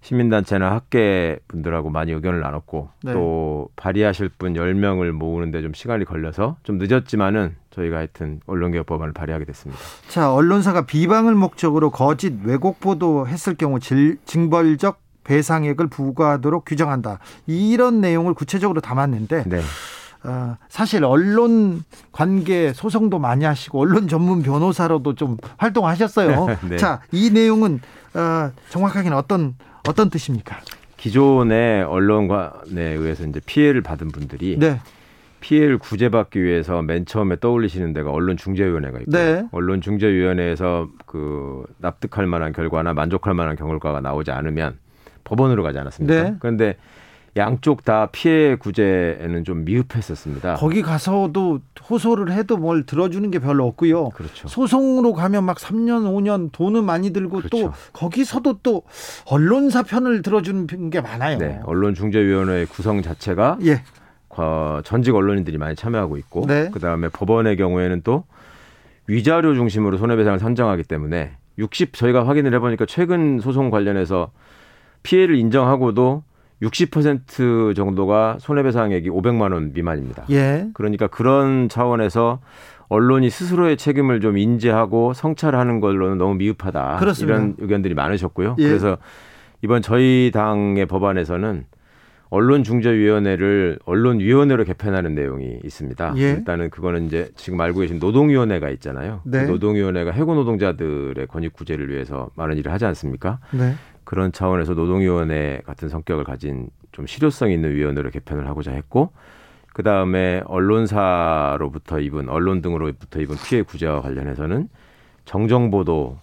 Speaker 3: 시민단체나 학계 분들하고 많이 의견을 나눴고 네. 또 발의하실 분 10명을 모으는데 좀 시간이 걸려서 좀 늦었지만은 저희가 하여튼 언론개혁 법안을 발의하게 됐습니다.
Speaker 1: 자, 언론사가 비방을 목적으로 거짓 왜곡 보도했을 경우 질, 징벌적 배상액을 부과하도록 규정한다. 이런 내용을 구체적으로 담았는데 네. 어, 사실 언론 관계 소송도 많이 하시고 언론 전문 변호사로도 좀 활동하셨어요. 네. 자, 이 내용은 어, 정확하게는 어떤 어떤 뜻입니까?
Speaker 3: 기존의 언론관에 의해서 이제 피해를 받은 분들이 네. 피해를 구제받기 위해서 맨 처음에 떠올리시는 데가 언론중재위원회가 있고 네. 언론중재위원회에서 그 납득할 만한 결과나 만족할 만한 결과가 나오지 않으면 법원으로 가지 않았습니까? 네. 그런데 양쪽 다 피해 구제에는 좀 미흡했었습니다.
Speaker 1: 거기 가서도 호소를 해도 뭘 들어주는 게 별로 없고요. 그렇죠. 소송으로 가면 막 3년, 5년 돈은 많이 들고 그렇죠. 또 거기서도 또 언론사 편을 들어주는 게 많아요. 네,
Speaker 3: 언론중재위원회 구성 자체가 예. 전직 언론인들이 많이 참여하고 있고 네. 그다음에 법원의 경우에는 또 위자료 중심으로 손해배상을 산정하기 때문에 60 저희가 확인을 해보니까 최근 소송 관련해서 피해를 인정하고도 60% 정도가 손해배상액이 500만 원 미만입니다. 예. 그러니까 그런 차원에서 언론이 스스로의 책임을 좀 인지하고 성찰하는 걸로는 너무 미흡하다. 그렇습니다. 이런 의견들이 많으셨고요. 예. 그래서 이번 저희 당의 법안에서는 언론중재위원회를 언론위원회로 개편하는 내용이 있습니다. 예. 일단은 그거는 이제 지금 알고 계신 노동위원회가 있잖아요. 네. 그 노동위원회가 해고 노동자들의 권익 구제를 위해서 많은 일을 하지 않습니까? 네. 그런 차원에서 노동위원회 같은 성격을 가진 좀 실효성 있는 위원회로 개편을 하고자 했고 그 다음에 언론사로부터 입은 언론 등으로부터 입은 피해 구제와 관련해서는 정정보도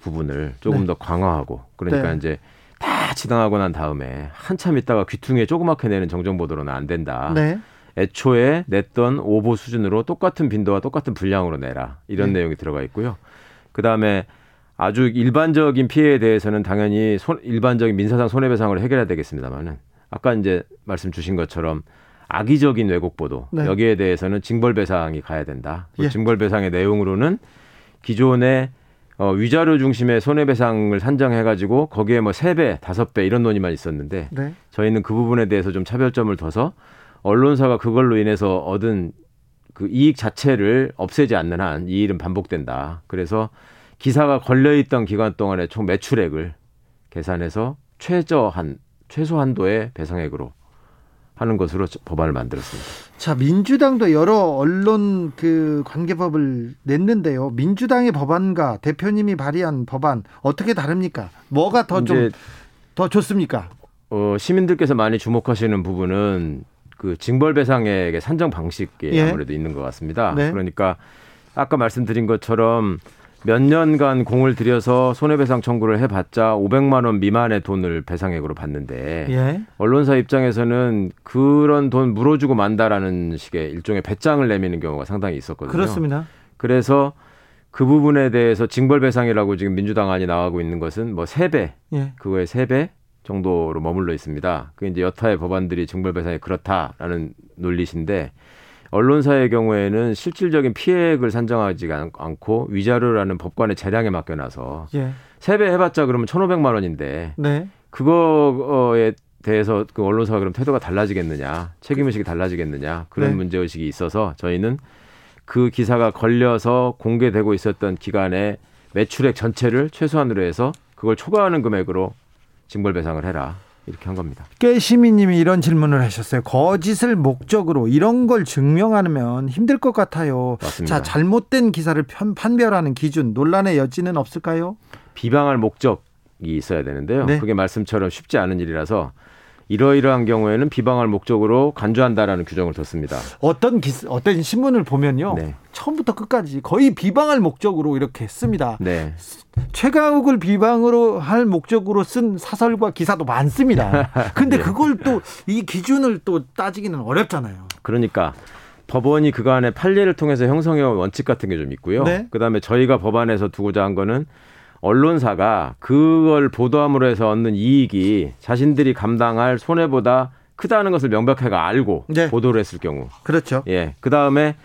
Speaker 3: 부분을 조금 네. 더 강화하고 그러니까 네. 이제 다 지당하고 난 다음에 한참 있다가 귀퉁이에 조그맣게 내는 정정보도로는 안 된다. 네. 애초에 냈던 오보 수준으로 똑같은 빈도와 똑같은 분량으로 내라. 이런 네. 내용이 들어가 있고요. 그 다음에 아주 일반적인 피해에 대해서는 당연히 손, 일반적인 민사상 손해배상으로 해결해야 되겠습니다만은 아까 이제 말씀 주신 것처럼 악의적인 왜곡 보도 네. 여기에 대해서는 징벌배상이 가야 된다. 그 예. 징벌배상의 내용으로는 기존의 어, 위자료 중심의 손해배상을 산정해가지고 거기에 뭐 세 배, 다섯 배 이런 논의만 있었는데 네. 저희는 그 부분에 대해서 좀 차별점을 둬서 언론사가 그걸로 인해서 얻은 그 이익 자체를 없애지 않는 한 이 일은 반복된다. 그래서 기사가 걸려있던 기간 동안의 총 매출액을 계산해서 최저한 최소 한도의 배상액으로 하는 것으로 법안을 만들었습니다.
Speaker 1: 자, 민주당도 여러 언론 그 관계법을 냈는데요. 민주당의 법안과 대표님이 발의한 법안 어떻게 다릅니까? 뭐가 더 좀 더 좋습니까?
Speaker 3: 어, 시민들께서 많이 주목하시는 부분은 그 징벌 배상액의 산정 방식이 예. 아무래도 있는 것 같습니다. 네. 그러니까 아까 말씀드린 것처럼 몇 년간 공을 들여서 손해배상 청구를 해봤자 500만 원 미만의 돈을 배상액으로 받는데 예. 언론사 입장에서는 그런 돈 물어주고 만다라는 식의 일종의 배짱을 내미는 경우가 상당히 있었거든요.
Speaker 1: 그렇습니다.
Speaker 3: 그래서 그 부분에 대해서 징벌배상이라고 지금 민주당 안이 나가고 있는 것은 뭐 3배, 예. 그거의 3배 정도로 머물러 있습니다. 그 이제 여타의 법안들이 징벌배상이 그렇다라는 논리신데 언론사의 경우에는 실질적인 피해액을 산정하지 않고 위자료라는 법관의 재량에 맡겨놔서 예. 세배 해봤자 그러면 천오백만 원인데 네. 그거에 대해서 그 언론사가 그럼 태도가 달라지겠느냐 책임 의식이 달라지겠느냐 그런 네. 문제 의식이 있어서 저희는 그 기사가 걸려서 공개되고 있었던 기간에 매출액 전체를 최소한으로 해서 그걸 초과하는 금액으로 징벌 배상을 해라. 이렇게 한 겁니다.
Speaker 1: 꽤 시민님이 이런 질문을 하셨어요. 거짓을 목적으로 이런 걸 증명하면 힘들 것 같아요. 맞습니다. 자, 잘못된 기사를 편, 판별하는 기준 논란의 여지는 없을까요?
Speaker 3: 비방할 목적이 있어야 되는데요. 네. 그게 말씀처럼 쉽지 않은 일이라서 이러이러한 경우에는 비방할 목적으로 간주한다라는 규정을 뒀습니다.
Speaker 1: 어떤 기, 어떤 신문을 보면요. 네. 처음부터 끝까지 거의 비방할 목적으로 이렇게 씁니다. 네. 최강욱을 비방으로 할 목적으로 쓴 사설과 기사도 많습니다. 근데 네. 그걸 또 이 기준을 또 따지기는 어렵잖아요.
Speaker 3: 그러니까 법원이 그간에 판례를 통해서 형성해온 원칙 같은 게 좀 있고요. 네. 그다음에 저희가 법안에서 두고자 한 거는 언론사가 그걸 보도함으로 해서 얻는 이익이 자신들이 감당할 손해보다 크다는 것을 명백하게 알고 네. 보도를 했을 경우.
Speaker 1: 그렇죠.
Speaker 3: 예. 그 다음에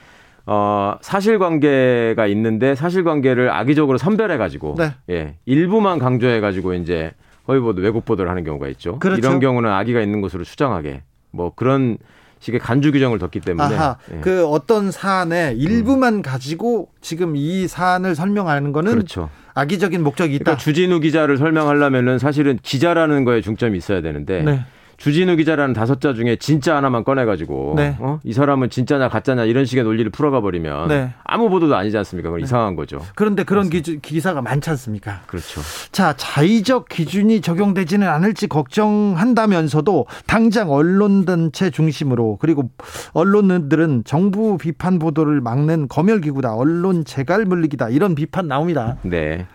Speaker 3: 어, 사실관계가 있는데 사실관계를 악의적으로 선별해가지고 네. 예, 일부만 강조해가지고 이제 허위보도 왜곡 보도를 하는 경우가 있죠. 그렇죠. 이런 경우는 악의가 있는 것으로 추정하게 뭐 그런 식의 간주 규정을 뒀기 때문에 아하,
Speaker 1: 예. 그 어떤 사안의 일부만 음. 가지고 지금 이 사안을 설명하는 거는 그렇죠. 악의적인 목적이 있다.
Speaker 3: 그러니까 주진우 기자를 설명하려면은 사실은 기자라는 거에 중점이 있어야 되는데 네. 주진우 기자라는 다섯 자 중에 진짜 하나만 꺼내가지고 네. 어? 이 사람은 진짜냐 가짜냐 이런 식의 논리를 풀어가 버리면 네. 아무 보도도 아니지 않습니까? 그건 네. 이상한 거죠.
Speaker 1: 그런데 그런 기 기사가 많지 않습니까?
Speaker 3: 그렇죠.
Speaker 1: 자 자의적 기준이 적용되지는 않을지 걱정한다면서도 당장 언론 단체 중심으로 그리고 언론들은 정부 비판 보도를 막는 검열 기구다, 언론 재갈 물리기다 이런 비판 나옵니다.
Speaker 3: 네.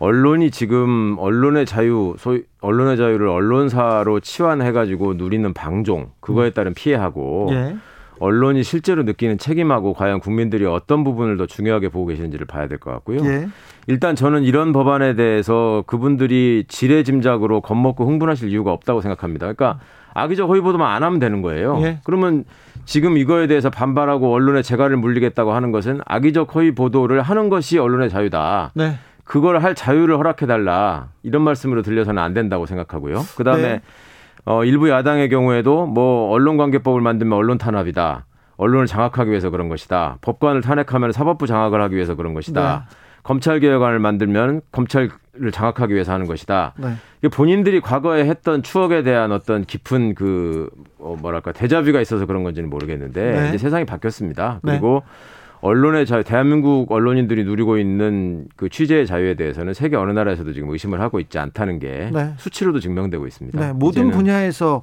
Speaker 3: 언론이 지금 언론의 자유, 소위 언론의 자유를 언론사로 치환해가지고 누리는 방종, 그거에 따른 피해하고 예. 언론이 실제로 느끼는 책임하고 과연 국민들이 어떤 부분을 더 중요하게 보고 계시는지를 봐야 될 것 같고요. 예. 일단 저는 이런 법안에 대해서 그분들이 지레 짐작으로 겁먹고 흥분하실 이유가 없다고 생각합니다. 그러니까 악의적 허위 보도만 안 하면 되는 거예요. 예. 그러면 지금 이거에 대해서 반발하고 언론의 재갈을 물리겠다고 하는 것은 악의적 허위 보도를 하는 것이 언론의 자유다. 네. 그걸 할 자유를 허락해 달라 이런 말씀으로 들려서는 안 된다고 생각하고요. 그 다음에 네. 어, 일부 야당의 경우에도 뭐 언론관계법을 만들면 언론 탄압이다. 언론을 장악하기 위해서 그런 것이다. 법관을 탄핵하면 사법부 장악을 하기 위해서 그런 것이다. 네. 검찰개혁안을 만들면 검찰을 장악하기 위해서 하는 것이다. 네. 본인들이 과거에 했던 추억에 대한 어떤 깊은 그 어, 뭐랄까 대자뷰가 있어서 그런 건지는 모르겠는데 네. 이제 세상이 바뀌었습니다. 그리고 네. 언론의 자유, 대한민국 언론인들이 누리고 있는 그 취재의 자유에 대해서는 세계 어느 나라에서도 지금 의심을 하고 있지 않다는 게 네. 수치로도 증명되고 있습니다.
Speaker 1: 네, 모든 분야에서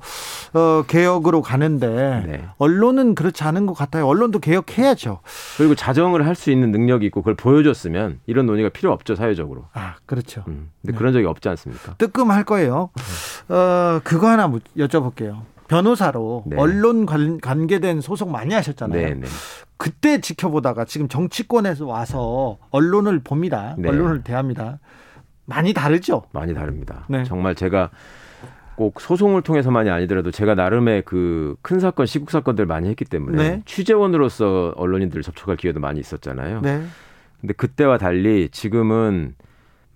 Speaker 1: 어, 개혁으로 가는데 네. 언론은 그렇지 않은 것 같아요. 언론도 개혁해야죠.
Speaker 3: 그리고 자정을 할 수 있는 능력이 있고 그걸 보여줬으면 이런 논의가 필요 없죠 사회적으로.
Speaker 1: 아 그렇죠. 음,
Speaker 3: 근데 네. 그런 적이 없지 않습니까?
Speaker 1: 뜨끔할 거예요. 어, 그거 하나 여쭤볼게요. 변호사로 네. 언론 관, 관계된 소송 많이 하셨잖아요. 네, 네. 그때 지켜보다가 지금 정치권에서 와서 언론을 봅니다. 네. 언론을 대합니다. 많이 다르죠?
Speaker 3: 많이 다릅니다. 네. 정말 제가 꼭 소송을 통해서만이 아니더라도 제가 나름의 그 큰 사건, 시국 사건들 많이 했기 때문에 네. 취재원으로서 언론인들 접촉할 기회도 많이 있었잖아요. 네. 근데 그때와 달리 지금은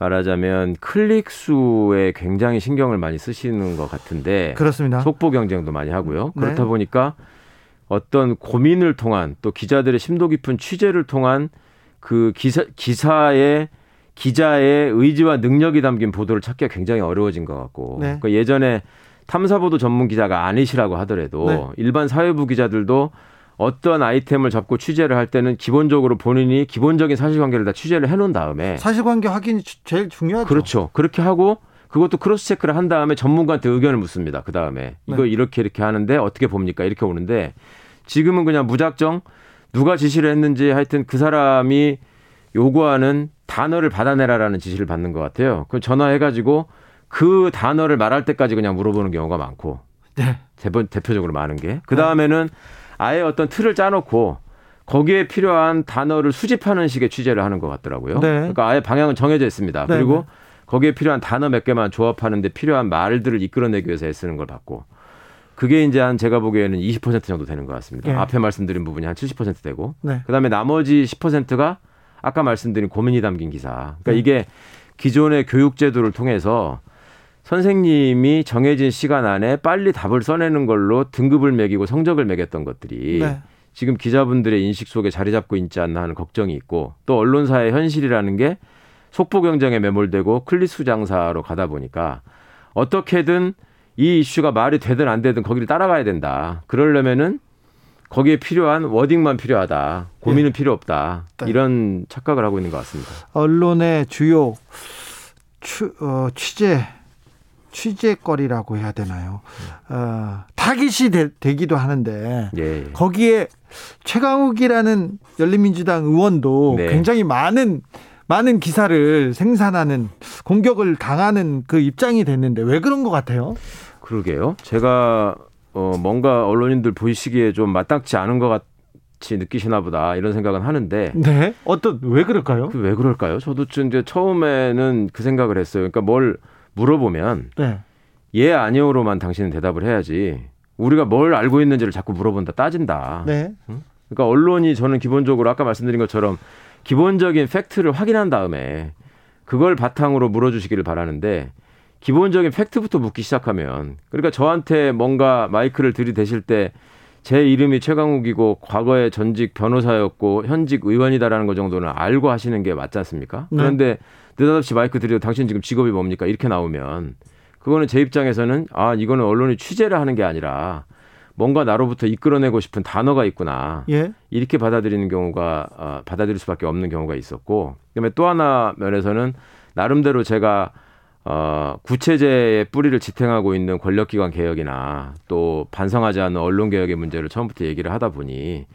Speaker 3: 말하자면 클릭 수에 굉장히 신경을 많이 쓰시는 것 같은데
Speaker 1: 그렇습니다.
Speaker 3: 속보 경쟁도 많이 하고요. 네. 그렇다 보니까 어떤 고민을 통한 또 기자들의 심도 깊은 취재를 통한 그 기사 기사의 기자의 의지와 능력이 담긴 보도를 찾기가 굉장히 어려워진 것 같고 네. 그러니까 예전에 탐사보도 전문 기자가 아니시라고 하더라도 네. 일반 사회부 기자들도 어떤 아이템을 잡고 취재를 할 때는 기본적으로 본인이 기본적인 사실관계를 다 취재를 해놓은 다음에
Speaker 1: 사실관계 확인이 제일 중요하죠.
Speaker 3: 그렇죠. 그렇게 하고 그것도 크로스 체크를 한 다음에 전문가한테 의견을 묻습니다. 그 다음에 이거 네. 이렇게 이렇게 하는데 어떻게 봅니까? 이렇게 오는데 지금은 그냥 무작정 누가 지시를 했는지 하여튼 그 사람이 요구하는 단어를 받아내라라는 지시를 받는 것 같아요. 그 전화해가지고 그 단어를 말할 때까지 그냥 물어보는 경우가 많고 네. 대번 대표적으로 많은 게 그 다음에는 아예 어떤 틀을 짜놓고 거기에 필요한 단어를 수집하는 식의 취재를 하는 것 같더라고요. 네. 그러니까 아예 방향은 정해져 있습니다. 네. 그리고 거기에 필요한 단어 몇 개만 조합하는데 필요한 말들을 이끌어내기 위해서 애쓰는 걸 봤고 그게 이제 한 제가 보기에는 20% 정도 되는 것 같습니다. 네. 앞에 말씀드린 부분이 한 70% 되고 네. 그다음에 나머지 10%가 아까 말씀드린 고민이 담긴 기사. 그러니까 네. 이게 기존의 교육 제도를 통해서 선생님이 정해진 시간 안에 빨리 답을 써내는 걸로 등급을 매기고 성적을 매겼던 것들이 네. 지금 기자분들의 인식 속에 자리 잡고 있지 않나 하는 걱정이 있고 또 언론사의 현실이라는 게 속보 경쟁에 매몰되고 클릭 수 장사로 가다 보니까 어떻게든 이 이슈가 말이 되든 안 되든 거기를 따라가야 된다. 그러려면은 거기에 필요한 wording만 필요하다. 고민은 예. 필요 없다. 네. 이런 착각을 하고 있는 것 같습니다.
Speaker 1: 언론의 주요 추, 어, 취재 취재거리라고 해야 되나요? 어, 타깃이 되, 기도 하는데 예. 거기에 최강욱이라는 열린민주당 의원도 네. 굉장히 많은 많은 기사를 생산하는 공격을 당하는 그 입장이 됐는데 왜 그런 것 같아요?
Speaker 3: 그러게요. 제가 어 뭔가 언론인들 보시기에 좀 마땅치 않은 것 같이 느끼시나 보다 이런 생각은 하는데.
Speaker 1: 네. 어떤 왜 그럴까요?
Speaker 3: 그 왜 그럴까요? 저도 이제 처음에는 그 생각을 했어요. 그러니까 뭘 물어보면 네. 예 아니오로만 당신은 대답을 해야지. 우리가 뭘 알고 있는지를 자꾸 물어본다 따진다. 네. 그러니까 언론이 저는 기본적으로 아까 말씀드린 것처럼 기본적인 팩트를 확인한 다음에 그걸 바탕으로 물어주시기를 바라는데 기본적인 팩트부터 묻기 시작하면 그러니까 저한테 뭔가 마이크를 들이대실 때 제 이름이 최강욱이고 과거에 전직 변호사였고 현직 의원이다라는 것 정도는 알고 하시는 게 맞지 않습니까? 네. 그런데 느닷없이 마이크 들이도 당신 지금 직업이 뭡니까? 이렇게 나오면 그거는 제 입장에서는 아 이거는 언론이 취재를 하는 게 아니라 뭔가 나로부터 이끌어내고 싶은 단어가 있구나 예. 이렇게 받아들이는 경우가 어, 받아들일 수밖에 없는 경우가 있었고 그다음에 또 하나 면에서는 나름대로 제가 어, 구체제의 뿌리를 지탱하고 있는 권력기관 개혁이나 또 반성하지 않는 언론 개혁의 문제를 처음부터 얘기를 하다 보니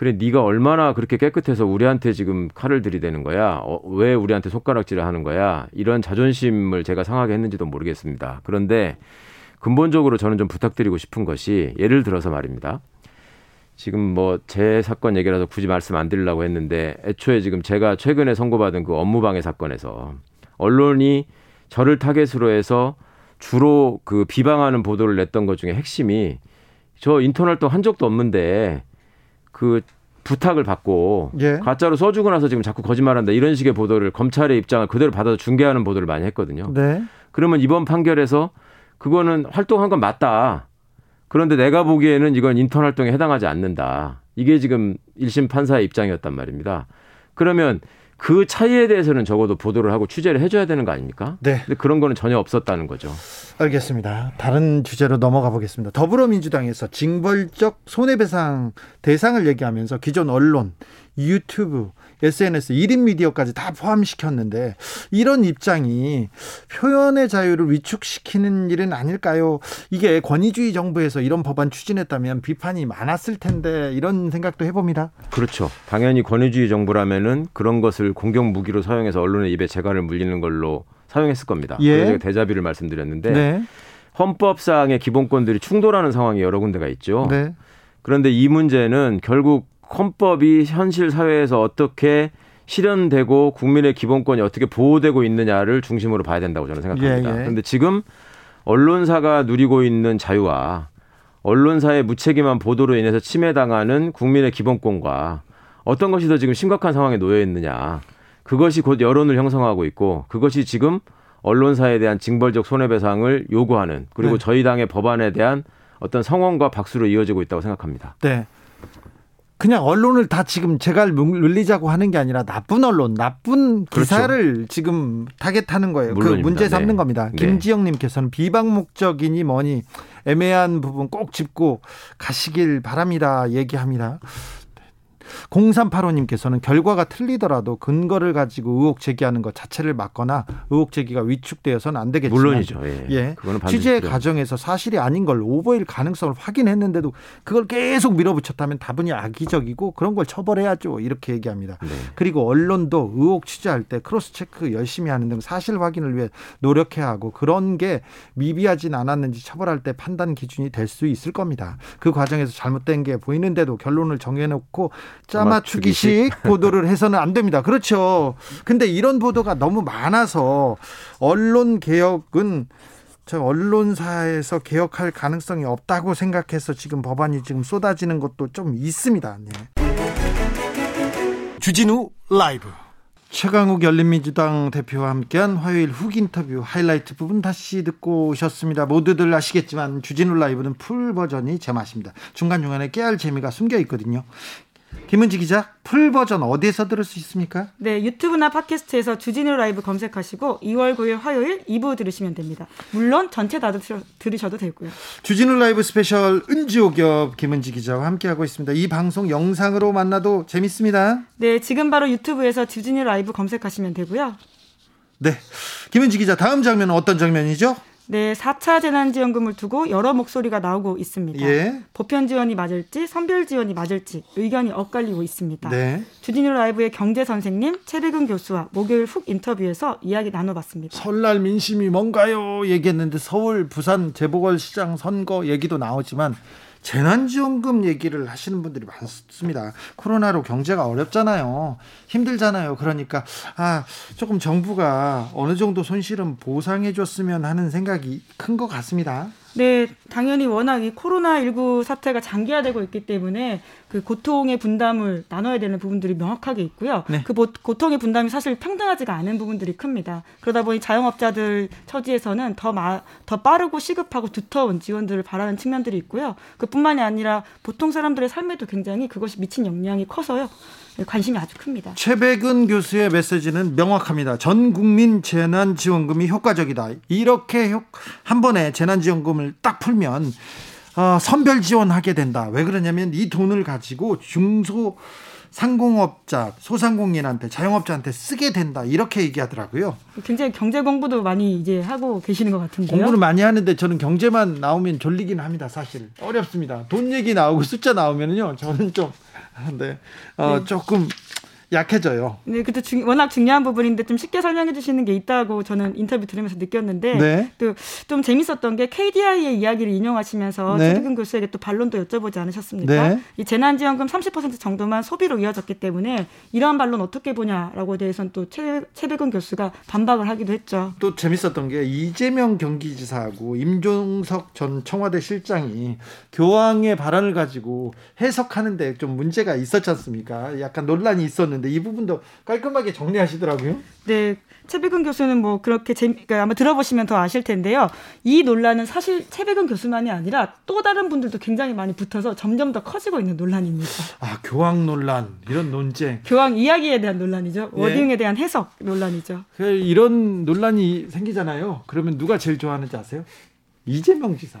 Speaker 3: 그래 네가 얼마나 그렇게 깨끗해서 우리한테 지금 칼을 들이대는 거야? 어, 왜 우리한테 손가락질을 하는 거야? 이런 자존심을 제가 상하게 했는지도 모르겠습니다. 그런데 근본적으로 저는 좀 부탁드리고 싶은 것이 예를 들어서 말입니다. 지금 뭐 제 사건 얘기라서 굳이 말씀 안 드리려고 했는데 애초에 지금 제가 최근에 선고받은 그 업무방해 사건에서 언론이 저를 타겟으로 해서 주로 그 비방하는 보도를 냈던 것 중에 핵심이 저 인턴 활동 한 적도 없는데 그 부탁을 받고 예. 가짜로 써주고 나서 지금 자꾸 거짓말한다 이런 식의 보도를 검찰의 입장을 그대로 받아서 중계하는 보도를 많이 했거든요. 네. 그러면 이번 판결에서 그거는 활동한 건 맞다. 그런데 내가 보기에는 이건 인턴 활동에 해당하지 않는다. 이게 지금 1심 판사의 입장이었단 말입니다. 그러면 그 차이에 대해서는 적어도 보도를 하고 취재를 해줘야 되는 거 아닙니까? 네. 근데 그런 거는 전혀 없었다는 거죠.
Speaker 1: 알겠습니다. 다른 주제로 넘어가 보겠습니다. 더불어민주당에서 징벌적 손해배상 대상을 얘기하면서 기존 언론, 유튜브, SNS, 1인 미디어까지 다 포함시켰는데 이런 입장이 표현의 자유를 위축시키는 일은 아닐까요? 이게 권위주의 정부에서 이런 법안 추진했다면 비판이 많았을 텐데 이런 생각도 해봅니다.
Speaker 3: 그렇죠. 당연히 권위주의 정부라면은 그런 것을 공격 무기로 사용해서 언론의 입에 재갈을 물리는 걸로 사용했을 겁니다. 예. 그래서 대자비를 말씀드렸는데 네. 헌법상의 기본권들이 충돌하는 상황이 여러 군데가 있죠. 네. 그런데 이 문제는 결국 헌법이 현실 사회에서 어떻게 실현되고 국민의 기본권이 어떻게 보호되고 있느냐를 중심으로 봐야 된다고 저는 생각합니다. 예, 예. 그런데 지금 언론사가 누리고 있는 자유와 언론사의 무책임한 보도로 인해서 침해당하는 국민의 기본권과 어떤 것이 더 지금 심각한 상황에 놓여 있느냐. 그것이 곧 여론을 형성하고 있고 그것이 지금 언론사에 대한 징벌적 손해배상을 요구하는 그리고 네. 저희 당의 법안에 대한 어떤 성원과 박수로 이어지고 있다고 생각합니다.
Speaker 1: 네. 그냥 언론을 다 지금 제갈 물리자고 하는 게 아니라 나쁜 언론, 나쁜 그렇죠. 기사를 그렇죠. 지금 타겟하는 거예요. 그 물론입니다. 그 문제 삼는 네. 겁니다. 네. 김지영님께서는 비방 목적이니 뭐니 애매한 부분 꼭 짚고 가시길 바랍니다. 얘기합니다. 0385님께서는 결과가 틀리더라도 근거를 가지고 의혹 제기하는 것 자체를 막거나 의혹 제기가 위축되어서는 안 되겠지만
Speaker 3: 물론이죠. 예. 예.
Speaker 1: 취재 과정에서 사실이 아닌 걸 오보일 가능성을 확인했는데도 그걸 계속 밀어붙였다면 다분히 악의적이고 그런 걸 처벌해야죠. 이렇게 얘기합니다. 네. 그리고 언론도 의혹 취재할 때 cross check 열심히 하는 등 사실 확인을 위해 노력해야 하고 그런 게 미비하진 않았는지 처벌할 때 판단 기준이 될 수 있을 겁니다. 그 과정에서 잘못된 게 보이는데도 결론을 정해놓고 짜맞추기식 보도를 해서는 안 됩니다. 그렇죠. 근데 이런 보도가 너무 많아서 언론 개혁은 저 언론사에서 개혁할 가능성이 없다고 생각해서 지금 법안이 지금 쏟아지는 것도 좀 있습니다. 네. 주진우 라이브 최강욱 열린민주당 대표와 함께한 화요일 훅 인터뷰 하이라이트 부분 다시 듣고 오셨습니다. 모두들 아시겠지만 주진우 라이브는 full 버전이 제맛입니다. 중간중간에 깨알 재미가 숨겨 있거든요. 김은지 기자, 풀 버전 어디에서 들을 수 있습니까?
Speaker 2: 네, 유튜브나 팟캐스트에서 주진우 라이브 검색하시고 2월 9일 화요일 2부 들으시면 됩니다. 물론 전체 다 들으셔도 되고요.
Speaker 1: 주진우 라이브 스페셜 은지오겹 김은지 기자와 함께하고 있습니다. 이 방송 영상으로 만나도 재밌습니다.
Speaker 2: 네, 지금 바로 유튜브에서 주진우 라이브 검색하시면 되고요.
Speaker 1: 네, 김은지 기자 다음 장면은 어떤 장면이죠?
Speaker 2: 네, 4차 재난지원금을 두고 여러 목소리가 나오고 있습니다. 예. 보편 지원이 맞을지 선별 지원이 맞을지 의견이 엇갈리고 있습니다. 네. 주진우 라이브의 경제 선생님 최배근 교수와 목요일 훅 인터뷰에서 이야기 나눠봤습니다.
Speaker 1: 설날 민심이 뭔가요? 얘기했는데 서울, 부산 재보궐시장 선거 얘기도 나오지만 재난지원금 얘기를 하시는 분들이 많습니다. 코로나로 경제가 어렵잖아요. 힘들잖아요. 그러니까 아 조금 정부가 어느 정도 손실은 보상해 줬으면 하는 생각이 큰 것 같습니다.
Speaker 2: 네, 당연히 워낙 이 코로나19 사태가 장기화되고 있기 때문에 그 고통의 분담을 나눠야 되는 부분들이 명확하게 있고요. 네. 그 고통의 분담이 사실 평등하지가 않은 부분들이 큽니다. 그러다 보니 자영업자들 처지에서는 더, 마, 더 빠르고 시급하고 두터운 지원들을 바라는 측면들이 있고요. 그뿐만이 아니라 보통 사람들의 삶에도 굉장히 그것이 미친 영향이 커서요. 관심이 아주 큽니다.
Speaker 1: 최백은 교수의 메시지는 명확합니다. 전 국민 재난지원금이 효과적이다. 이렇게 한 번에 재난지원금을 딱 풀면 어, 선별 지원하게 된다. 왜 그러냐면 이 돈을 가지고 중소 상공업자, 소상공인한테 자영업자한테 쓰게 된다 이렇게 얘기하더라고요.
Speaker 2: 굉장히 경제 공부도 많이 이제 하고 계시는 것 같은데요.
Speaker 1: 공부를 많이 하는데 저는 경제만 나오면 졸리긴 합니다. 사실 어렵습니다. 돈 얘기 나오고 숫자 나오면요 저는 좀 네, 어, 네. 조금 약해져요.
Speaker 2: 네, 그때 중, 워낙 중요한 부분인데 좀 쉽게 설명해 주시는 게 있다고 저는 인터뷰 들으면서 느꼈는데 네. 또좀 재밌었던 게 KDI의 이야기를 인용하시면서 네. 최득근 교수에게 또 반론도 여쭤보지 않으셨습니까? 네. 이 재난지원금 30% 정도만 소비로 이어졌기 때문에 이러한 반론 어떻게 보냐라고 대해서는 또 최, 최백은 교수가 반박을 하기도 했죠.
Speaker 1: 또 재밌었던 게 이재명 경기지사하고 임종석 전 청와대 실장이 교황의 발언을 가지고 해석하는데 좀 문제가 있었지 않습니까? 약간 논란이 있었는데 있었는데 이 부분도 깔끔하게 정리하시더라고요.
Speaker 2: 네. 최백은 교수는 뭐 그렇게 재미, 그러니까 아마 들어보시면 더 아실 텐데요. 이 논란은 사실 최백은 교수만이 아니라 또 다른 분들도 굉장히 많이 붙어서 점점 더 커지고 있는 논란입니다.
Speaker 1: 아, 교황 논란, 이런 논쟁.
Speaker 2: 교황 이야기에 대한 논란이죠. 예. 워딩에 대한 해석 논란이죠.
Speaker 1: 그 이런 논란이 생기잖아요. 그러면 누가 제일 좋아하는지 아세요? 이재명 지사.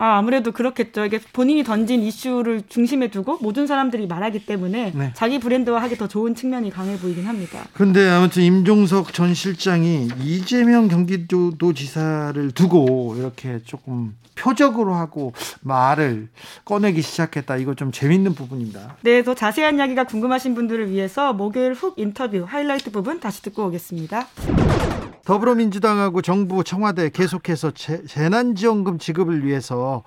Speaker 2: 아, 아무래도 그렇겠죠. 이게 본인이 던진 이슈를 중심에 두고 모든 사람들이 말하기 때문에 네. 자기 브랜드화 하기 더 좋은 측면이 강해 보이긴 합니다.
Speaker 1: 그런데 아무튼 임종석 전 실장이 이재명 경기도지사를 두고 이렇게 조금 표적으로 하고 말을 꺼내기 시작했다. 이거 좀 재밌는 부분입니다.
Speaker 2: 네, 더 자세한 이야기가 궁금하신 분들을 위해서 목요일 훅 인터뷰 하이라이트 부분 다시 듣고 오겠습니다.
Speaker 1: 더불어민주당하고 정부 청와대 계속해서 재, 재난지원금 지급을 위해서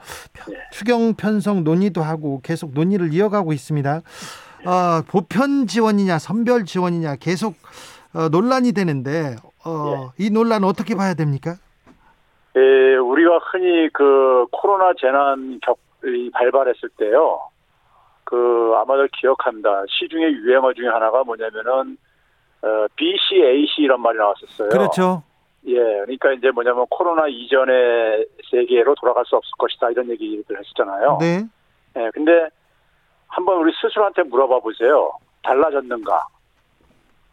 Speaker 1: 네. 추경 편성 논의도 하고 계속 논의를 이어가고 있습니다. 어, 보편 지원이냐 선별 지원이냐 계속 어, 논란이 되는데 어, 네. 이 논란 어떻게 봐야 됩니까?
Speaker 4: 예, 우리가 흔히 그 코로나 재난 격이 발발했을 때요. 그 아마도 기억합니다. 시중에 유행어 중에 하나가 뭐냐면은 어, BCAC 이런 말이 나왔었어요.
Speaker 1: 그렇죠.
Speaker 4: 예, 그러니까 이제 뭐냐면 코로나 이전의 세계로 돌아갈 수 없을 것이다 이런 얘기를 했었잖아요. 네. 예, 근데 한번 우리 스스로한테 물어봐 보세요. 달라졌는가?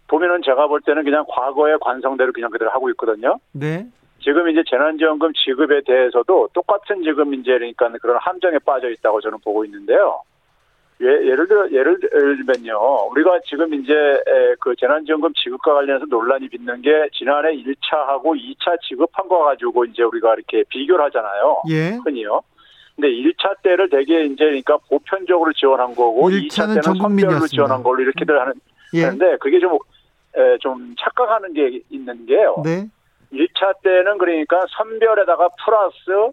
Speaker 4: 보면은 제가 볼 때는 그냥 과거의 관성대로 그냥 그대로 하고 있거든요. 네. 지금 이제 재난지원금 지급에 대해서도 똑같은 지금 이제 그러니까 그런 함정에 빠져 있다고 저는 보고 있는데요. 예, 예를 들어 예를 들면요. 우리가 지금 이제 그 재난지원금 지급과 관련해서 논란이 빚는 게 지난해 1차하고 2차 지급한 거 가지고 이제 우리가 이렇게 비교를 하잖아요. 예. 흔히요. 근데 1차 때를 되게 이제 그러니까 보편적으로 지원한 거고 2차 때는 선별로 지원한 걸로 이렇게들 하는 예. 하는데 그게 좀, 에, 좀 착각하는 게 있는 게요. 네. 1차 때는 그러니까 선별에다가 플러스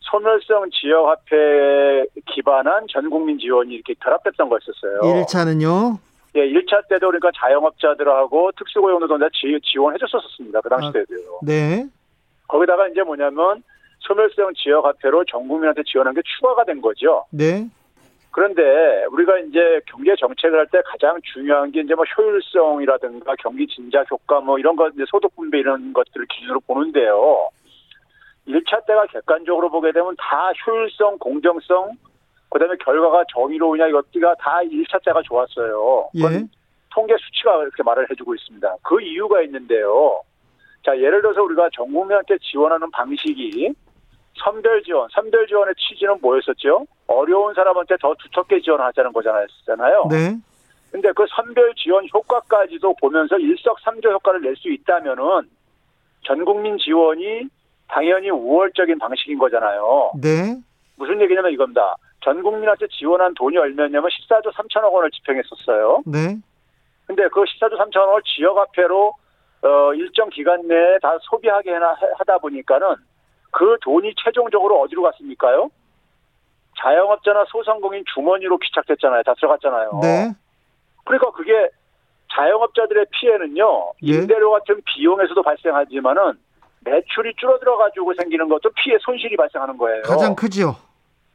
Speaker 4: 소멸성 지역화폐 기반한 전국민 지원이 이렇게 결합됐던 거였었어요.
Speaker 1: 1차는요?
Speaker 4: 예, 1차 때도 그러니까 자영업자들하고 특수고용노동자 지원해 줬었습니다. 그 당시 아, 때도요. 네. 거기다가 이제 뭐냐면 소멸성 지역화폐로 전 국민한테 지원한 게 추가가 된 거죠. 네. 그런데 우리가 이제 경제 정책을 할 때 가장 중요한 게 이제 뭐 효율성이라든가 경기 진작 효과 뭐 이런 것 소득 분배 이런 것들을 기준으로 보는데요. 1차 때가 객관적으로 보게 되면 다 효율성, 공정성, 그 다음에 결과가 정의로우냐 이것들이 다 1차 때가 좋았어요. 예. 통계 수치가 이렇게 말을 해주고 있습니다. 그 이유가 있는데요. 자, 예를 들어서 우리가 전 국민한테 지원하는 방식이 선별 지원, 선별 지원의 취지는 뭐였었죠? 어려운 사람한테 더 두텁게 지원하자는 거잖아요. 네. 근데 그 선별 지원 효과까지도 보면서 일석삼조 효과를 낼 수 있다면은 전 국민 지원이 당연히 우월적인 방식인 거잖아요. 네. 무슨 얘기냐면 이겁니다. 전 국민한테 지원한 돈이 얼마냐면 14조 3천억 원을 집행했었어요. 네. 근데 그 14조 3천억 원을 지역 화폐로 어, 일정 기간 내에 다 소비하게 하다 보니까는 그 돈이 최종적으로 어디로 갔습니까요? 자영업자나 소상공인 주머니로 귀착됐잖아요. 다 들어갔잖아요. 네. 그러니까 그게 자영업자들의 피해는요. 예. 임대료 같은 비용에서도 발생하지만은 매출이 줄어들어 가지고 생기는 것도 피해 손실이 발생하는 거예요.
Speaker 1: 가장 크죠.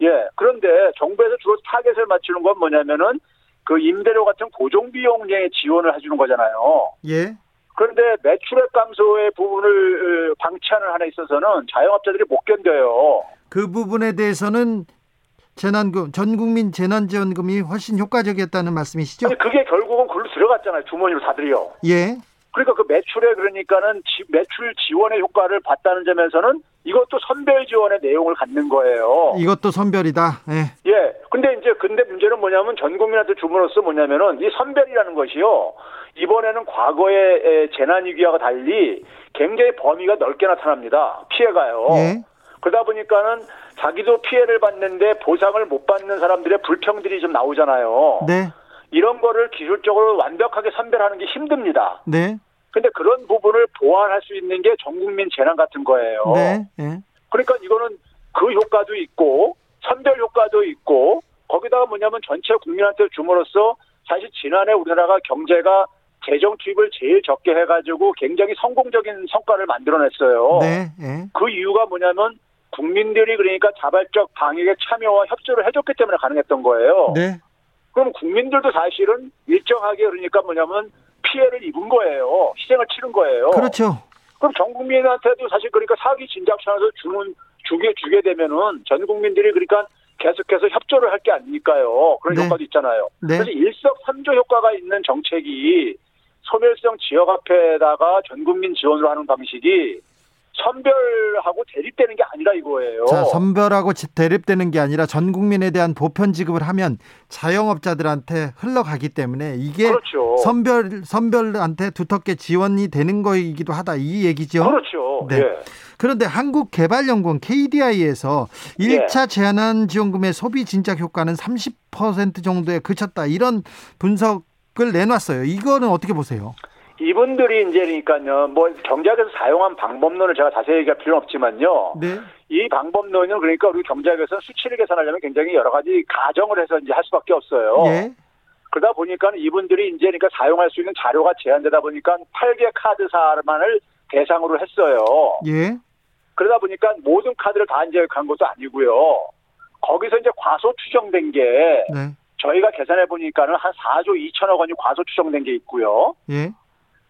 Speaker 4: 예. 그런데 정부에서 주로 타겟을 맞추는 건 뭐냐면은 그 임대료 같은 고정 비용에 지원을 해주는 거잖아요.
Speaker 1: 예.
Speaker 4: 그런데 매출액 감소의 부분을 어, 방치하는 한에 있어서는 자영업자들이 못 견뎌요.
Speaker 1: 그 부분에 대해서는 재난금 전 국민 재난지원금이 훨씬 효과적이었다는 말씀이시죠?
Speaker 4: 아니, 그게 결국은 글로 들어갔잖아요. 주머니로 다들이요.
Speaker 1: 예.
Speaker 4: 그러니까 그 매출에 그러니까는 지, 매출 지원의 효과를 봤다는 점에서는 이것도 선별 지원의 내용을 갖는 거예요.
Speaker 1: 이것도 선별이다. 예.
Speaker 4: 예. 근데 이제 근데 문제는 뭐냐면 전 국민한테 주문으로서 뭐냐면은 이 선별이라는 것이요. 이번에는 과거의 재난 위기와 달리 굉장히 범위가 넓게 나타납니다. 피해가요. 예. 그러다 보니까는 자기도 피해를 받는데 보상을 못 받는 사람들의 불평들이 좀 나오잖아요.
Speaker 1: 네.
Speaker 4: 이런 거를 기술적으로 완벽하게 선별하는 게 힘듭니다.
Speaker 1: 네.
Speaker 4: 근데 그런 부분을 보완할 수 있는 게 전국민 재난 같은 거예요.
Speaker 1: 네. 네.
Speaker 4: 그러니까 이거는 그 효과도 있고 선별 효과도 있고 거기다가 뭐냐면 전체 국민한테 줌으로써 사실 지난해 우리나라가 경제가 재정 투입을 제일 적게 해가지고 굉장히 성공적인 성과를 만들어냈어요.
Speaker 1: 네, 네.
Speaker 4: 그 이유가 뭐냐면 국민들이 그러니까 자발적 방역에 참여와 협조를 해줬기 때문에 가능했던 거예요.
Speaker 1: 네.
Speaker 4: 그럼 국민들도 사실은 일정하게 그러니까 뭐냐면 피해를 입은 거예요. 희생을 치른 거예요.
Speaker 1: 그렇죠.
Speaker 4: 그럼 전 국민한테도 사실 그러니까 사기 진작 차원에서 주는 주게 주게 되면은 전 국민들이 그러니까 계속해서 협조를 할 게 아니니까요. 그런 네. 효과도 있잖아요. 네. 그래서 일석삼조 효과가 있는 정책이 소멸성 지역 앞에다가 전 국민 지원으로 하는 방식이 선별하고 대립되는 게 아니라 이거예요.
Speaker 1: 자, 선별하고 대립되는 게 아니라 전 국민에 대한 보편 지급을 하면 자영업자들한테 흘러가기 때문에 이게
Speaker 4: 그렇죠.
Speaker 1: 선별 선별한테 두텁게 지원이 되는 거이기도 하다 이 얘기죠.
Speaker 4: 그렇죠.
Speaker 1: 네. 예. 그런데 한국개발연구원 KDI에서 1차 예. 재난지원금의 소비 진작 효과는 30% 정도에 그쳤다. 이런 분석을 내놨어요. 이거는 어떻게 보세요?
Speaker 4: 이분들이 이제 그러니까요, 뭐 경제학에서 사용한 방법론을 제가 자세히 얘기할 필요는 없지만요.
Speaker 1: 네.
Speaker 4: 이 방법론은 그러니까 우리 경제학에서 수치를 계산하려면 굉장히 여러 가지 가정을 해서 이제 할 수밖에 없어요.
Speaker 1: 예.
Speaker 4: 그러다 보니까 이분들이 이제 그러니까 사용할 수 있는 자료가 제한되다 보니까 8개 카드사만을 대상으로 했어요.
Speaker 1: 예.
Speaker 4: 그러다 보니까 모든 카드를 다 이제 간 것도 아니고요. 거기서 이제 과소 추정된 게 네. 저희가 계산해 보니까는 한 4조 2천억 원이 과소 추정된 게 있고요.
Speaker 1: 예.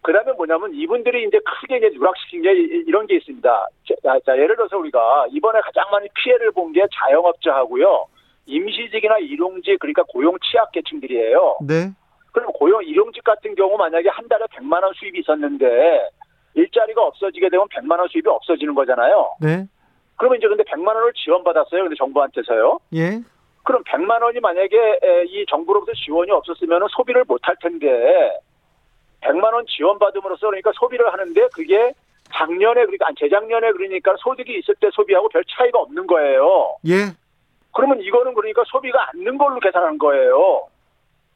Speaker 4: 그 다음에 뭐냐면 이분들이 이제 크게 이제 누락시킨 게 이런 게 있습니다. 자, 자, 예를 들어서 우리가 이번에 가장 많이 피해를 본 게 자영업자하고요. 임시직이나 일용직 그러니까 고용 취약 계층들이에요.
Speaker 1: 네.
Speaker 4: 그럼 고용 일용직 같은 경우 만약에 한 달에 100만 원 수입이 있었는데 일자리가 없어지게 되면 100만 원 수입이 없어지는 거잖아요.
Speaker 1: 네.
Speaker 4: 그러면 이제 근데 100만 원을 지원받았어요. 근데 정부한테서요.
Speaker 1: 예.
Speaker 4: 그럼 100만 원이 만약에 이 정부로부터 지원이 없었으면 소비를 못 할 텐데 100만 원 지원받음으로써 그러니까 소비를 하는데 그게 작년에 그러니까 재작년에 그러니까 소득이 있을 때 소비하고 별 차이가 없는 거예요.
Speaker 1: 예.
Speaker 4: 그러면 이거는 그러니까 소비가 않는 걸로 계산한 거예요.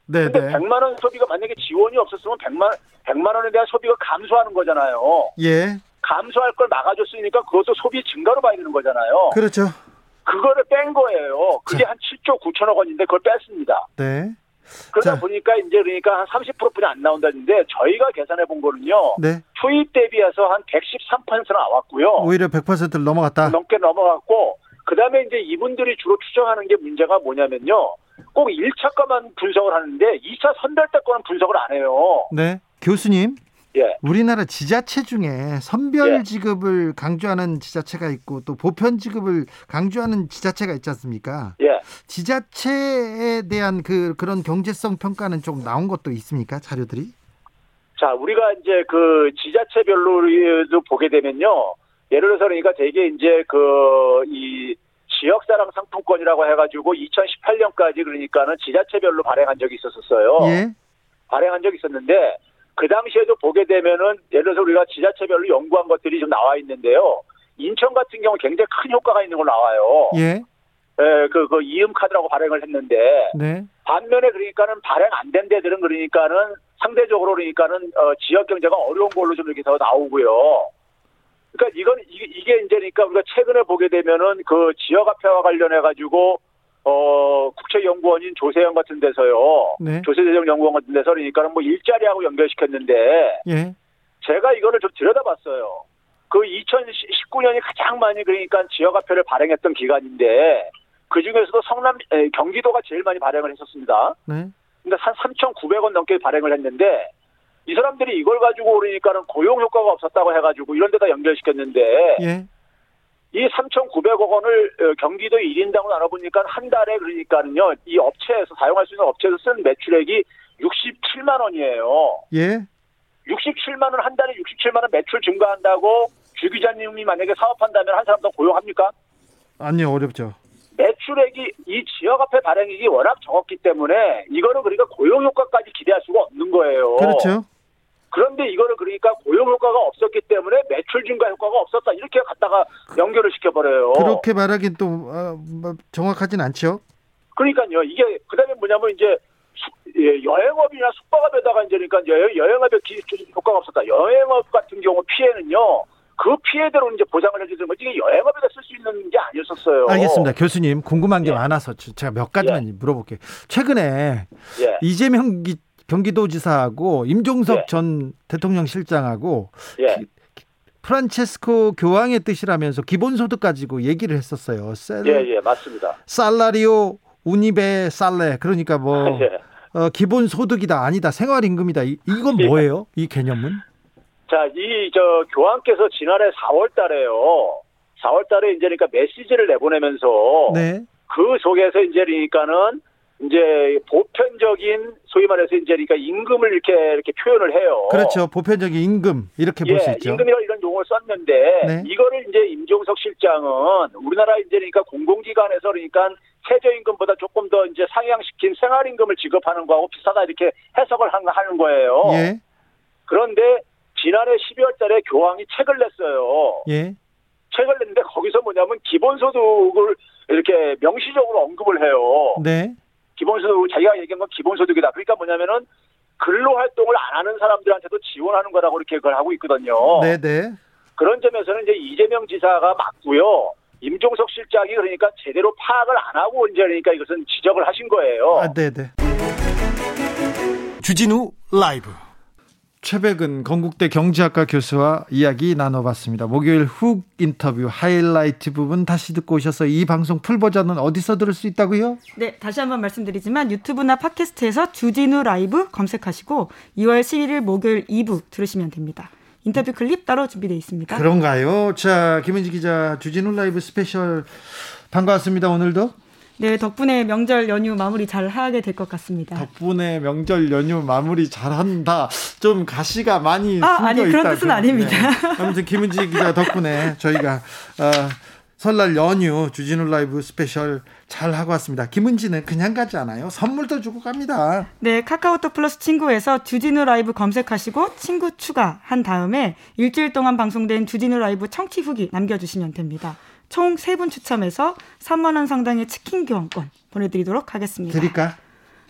Speaker 1: 네.
Speaker 4: 근데 100만 원 소비가 만약에 지원이 없었으면 100만 100만 원에 대한 소비가 감소하는 거잖아요.
Speaker 1: 예.
Speaker 4: 감소할 걸 막아줬으니까 그것도 소비 증가로 봐야 되는 거잖아요.
Speaker 1: 그렇죠.
Speaker 4: 그거를 뺀 거예요. 그게 자. 한 7조 9천억 원인데 그걸 뺐습니다.
Speaker 1: 네.
Speaker 4: 그러다 자. 보니까 이제 그러니까 한 30%뿐이 안 나온다는데 저희가 계산해 본 거는요.
Speaker 1: 네.
Speaker 4: 투입 대비해서 한 113% 나왔고요.
Speaker 1: 오히려 100%를 넘어갔다.
Speaker 4: 넘게 넘어갔고 그다음에 이제 이분들이 주로 추정하는 게 문제가 뭐냐면요. 꼭 1차 거만 분석을 하는데 2차 선별 때 거는 분석을 안 해요.
Speaker 1: 네. 교수님.
Speaker 4: 예.
Speaker 1: 우리나라 지자체 중에 선별 예. 지급을 강조하는 지자체가 있고 또 보편 지급을 강조하는 지자체가 있지 않습니까?
Speaker 4: 예.
Speaker 1: 지자체에 대한 그 그런 경제성 평가는 좀 나온 것도 있습니까? 자료들이?
Speaker 4: 자, 우리가 이제 그 지자체별로도 보게 되면요. 예를 들어서 그러니까 되게 이제 그 이 지역사랑 상품권이라고 해가지고 2018년까지 그러니까는 지자체별로 발행한 적이 있었어요.
Speaker 1: 예.
Speaker 4: 발행한 적이 있었는데 그 당시에도 보게 되면은 예를 들어서 우리가 지자체별로 연구한 것들이 좀 나와 있는데요. 인천 같은 경우 굉장히 큰 효과가 있는 걸 나와요.
Speaker 1: 예.
Speaker 4: 예, 그, 그, 이음 카드라고 발행을 했는데.
Speaker 1: 네.
Speaker 4: 반면에 그러니까는 발행 안 된 데들은 그러니까는 상대적으로 그러니까는, 어, 지역 경제가 어려운 걸로 좀 이렇게 더 나오고요. 그러니까 이건, 이게, 이게 이제 그러니까 우리가 최근에 보게 되면은 그 지역 화폐와 관련해가지고 어, 국책연구원인 조세영 같은 데서요.
Speaker 1: 네.
Speaker 4: 조세재정 연구원 같은 데서 그러니까는 뭐 일자리하고 연결시켰는데.
Speaker 1: 예.
Speaker 4: 제가 이거를 좀 들여다봤어요. 그 2019년이 가장 많이 그러니까 지역화폐를 발행했던 기간인데 그 중에서도 성남 에, 경기도가 제일 많이 발행을 했었습니다. 네. 근데 한 3,900원 넘게 발행을 했는데 이 사람들이 이걸 가지고 그러니까는 고용 효과가 없었다고 해가지고 이런 데다 연결시켰는데 예. 이 3,900억 원을 어, 경기도 1인당으로 나눠보니까 한 달에 그러니까는요 이 업체에서 사용할 수 있는 업체에서 쓴 매출액이 67만 원이에요. 예. 67만 원 한 달에 67만 원 매출 증가한다고 주 기자님이 만약에 사업한다면 한 사람 더 고용합니까?
Speaker 1: 아니요 어렵죠.
Speaker 4: 매출액이 이 지역 화폐 발행액이 워낙 적었기 때문에 이거는 그러니까 고용 효과까지 기대할 수가 없는 거예요.
Speaker 1: 그렇죠.
Speaker 4: 그런데 이거를 그러니까 고용 효과가 없었기 때문에 매출 증가 효과가 없었다 이렇게 갖다가 연결을 시켜버려요.
Speaker 1: 그렇게 말하긴 또 어, 뭐 정확하진 않죠.
Speaker 4: 그러니까요. 이게 그다음에 뭐냐면 이제 예, 여행업이나 숙박업에다가 이제 그러니까 여행업에 효과가 없었다. 여행업 같은 경우 피해는요. 그 피해대로 이제 보상을 해주는 거지 이게 여행업에다 쓸 수 있는 게 아니었었어요.
Speaker 1: 알겠습니다. 교수님 궁금한 게 예. 많아서 제가 몇 가지만 예. 물어볼게요. 최근에 예. 이재명 기, 경기도지사하고 임종석 예. 전 대통령 실장하고 예. 기, 프란체스코 교황의 뜻이라면서 기본소득 가지고 얘기를 했었어요.
Speaker 4: 셀, 예, 예, 맞습니다.
Speaker 1: 살라리오 우니베 살레 그러니까 뭐 예. 어, 기본소득이다 아니다 생활임금이다 이, 이건 예. 뭐예요? 이 개념은?
Speaker 4: 자, 이 저 교황께서 지난해 4월 달에요. 4월 달에 이제 그러니까 메시지를 내보내면서 네. 그 속에서 이제 그러니까는 이제 보편적인 소위 말해서 이제 그러니까 임금을 이렇게 이렇게 표현을 해요.
Speaker 1: 그렇죠. 보편적인 임금 이렇게 예, 볼수 있죠.
Speaker 4: 임금이라 이런 용어를 썼는데 네. 이거를 이제 임종석 실장은 우리나라 이제 그러니까 공공기관에서 그러니까 최저임금보다 조금 더 이제 상향시킨 생활임금을 지급하는 거하고 비슷하다 이렇게 해석을 하는 거예요. 예. 그런데 지난해 12월 달에 교황이 책을 냈어요. 예. 책을 냈는데 거기서 뭐냐면 기본소득을 이렇게 명시적으로 언급을 해요. 네. 기본소득 자기가 얘기한 건 기본소득이다. 그러니까 뭐냐면은 근로 활동을 안 하는 사람들한테도 지원하는 거라고 이렇게 그걸 하고 있거든요. 네, 네. 그런 점에서는 이제 이재명 지사가 맞고요. 임종석 실장이 그러니까 제대로 파악을 안 하고 이제 그러니까 이것은 지적을 하신 거예요.
Speaker 1: 아, 네, 네. 주진우 라이브 최배근 건국대 경제학과 교수와 이야기 나눠봤습니다. 목요일 훅 인터뷰 하이라이트 부분 다시 듣고 오셔서 이 방송 풀 버전은 어디서 들을 수 있다고요?
Speaker 2: 네, 다시 한번 말씀드리지만 유튜브나 팟캐스트에서 주진우 라이브 검색하시고 2월 11일 목요일 2부 들으시면 됩니다. 인터뷰 클립 따로 준비되어 있습니다.
Speaker 1: 그런가요? 자, 김은지 기자 주진우 라이브 스페셜 반가웠습니다. 오늘도.
Speaker 2: 네, 덕분에 명절 연휴 마무리 잘 하게 될 것 같습니다.
Speaker 1: 덕분에 명절 연휴 마무리 잘 한다. 좀 가시가 많이
Speaker 2: 아, 아니 있다. 그런 뜻은 아닙니다.
Speaker 1: 네. 아무튼 김은지 기자 덕분에 저희가 어, 설날 연휴 주진우 라이브 스페셜 잘 하고 왔습니다. 김은지는 그냥 가지 않아요. 선물도 주고 갑니다.
Speaker 2: 네, 카카오톡 플러스 친구에서 주진우 라이브 검색하시고 친구 추가한 다음에 일주일 동안 방송된 주진우 라이브 청취 후기 남겨주시면 됩니다. 총 세 분 추첨해서 3만 원 상당의 치킨 교환권 보내드리도록 하겠습니다.
Speaker 1: 드릴까?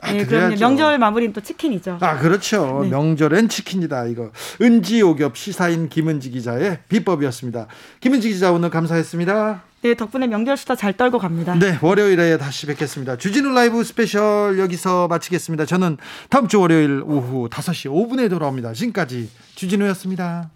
Speaker 2: 아, 네, 그럼요. 명절 마무리는 또 치킨이죠.
Speaker 1: 아, 그렇죠. 네. 명절엔 치킨이다. 이거 은지오겹 시사인 김은지 기자의 비법이었습니다. 김은지 기자 오늘 감사했습니다.
Speaker 2: 네, 덕분에 명절 수다 잘 떨고 갑니다.
Speaker 1: 네, 월요일에 다시 뵙겠습니다. 주진우 라이브 스페셜 여기서 마치겠습니다. 저는 다음 주 월요일 오후 5시 5분에 돌아옵니다. 지금까지 주진우였습니다.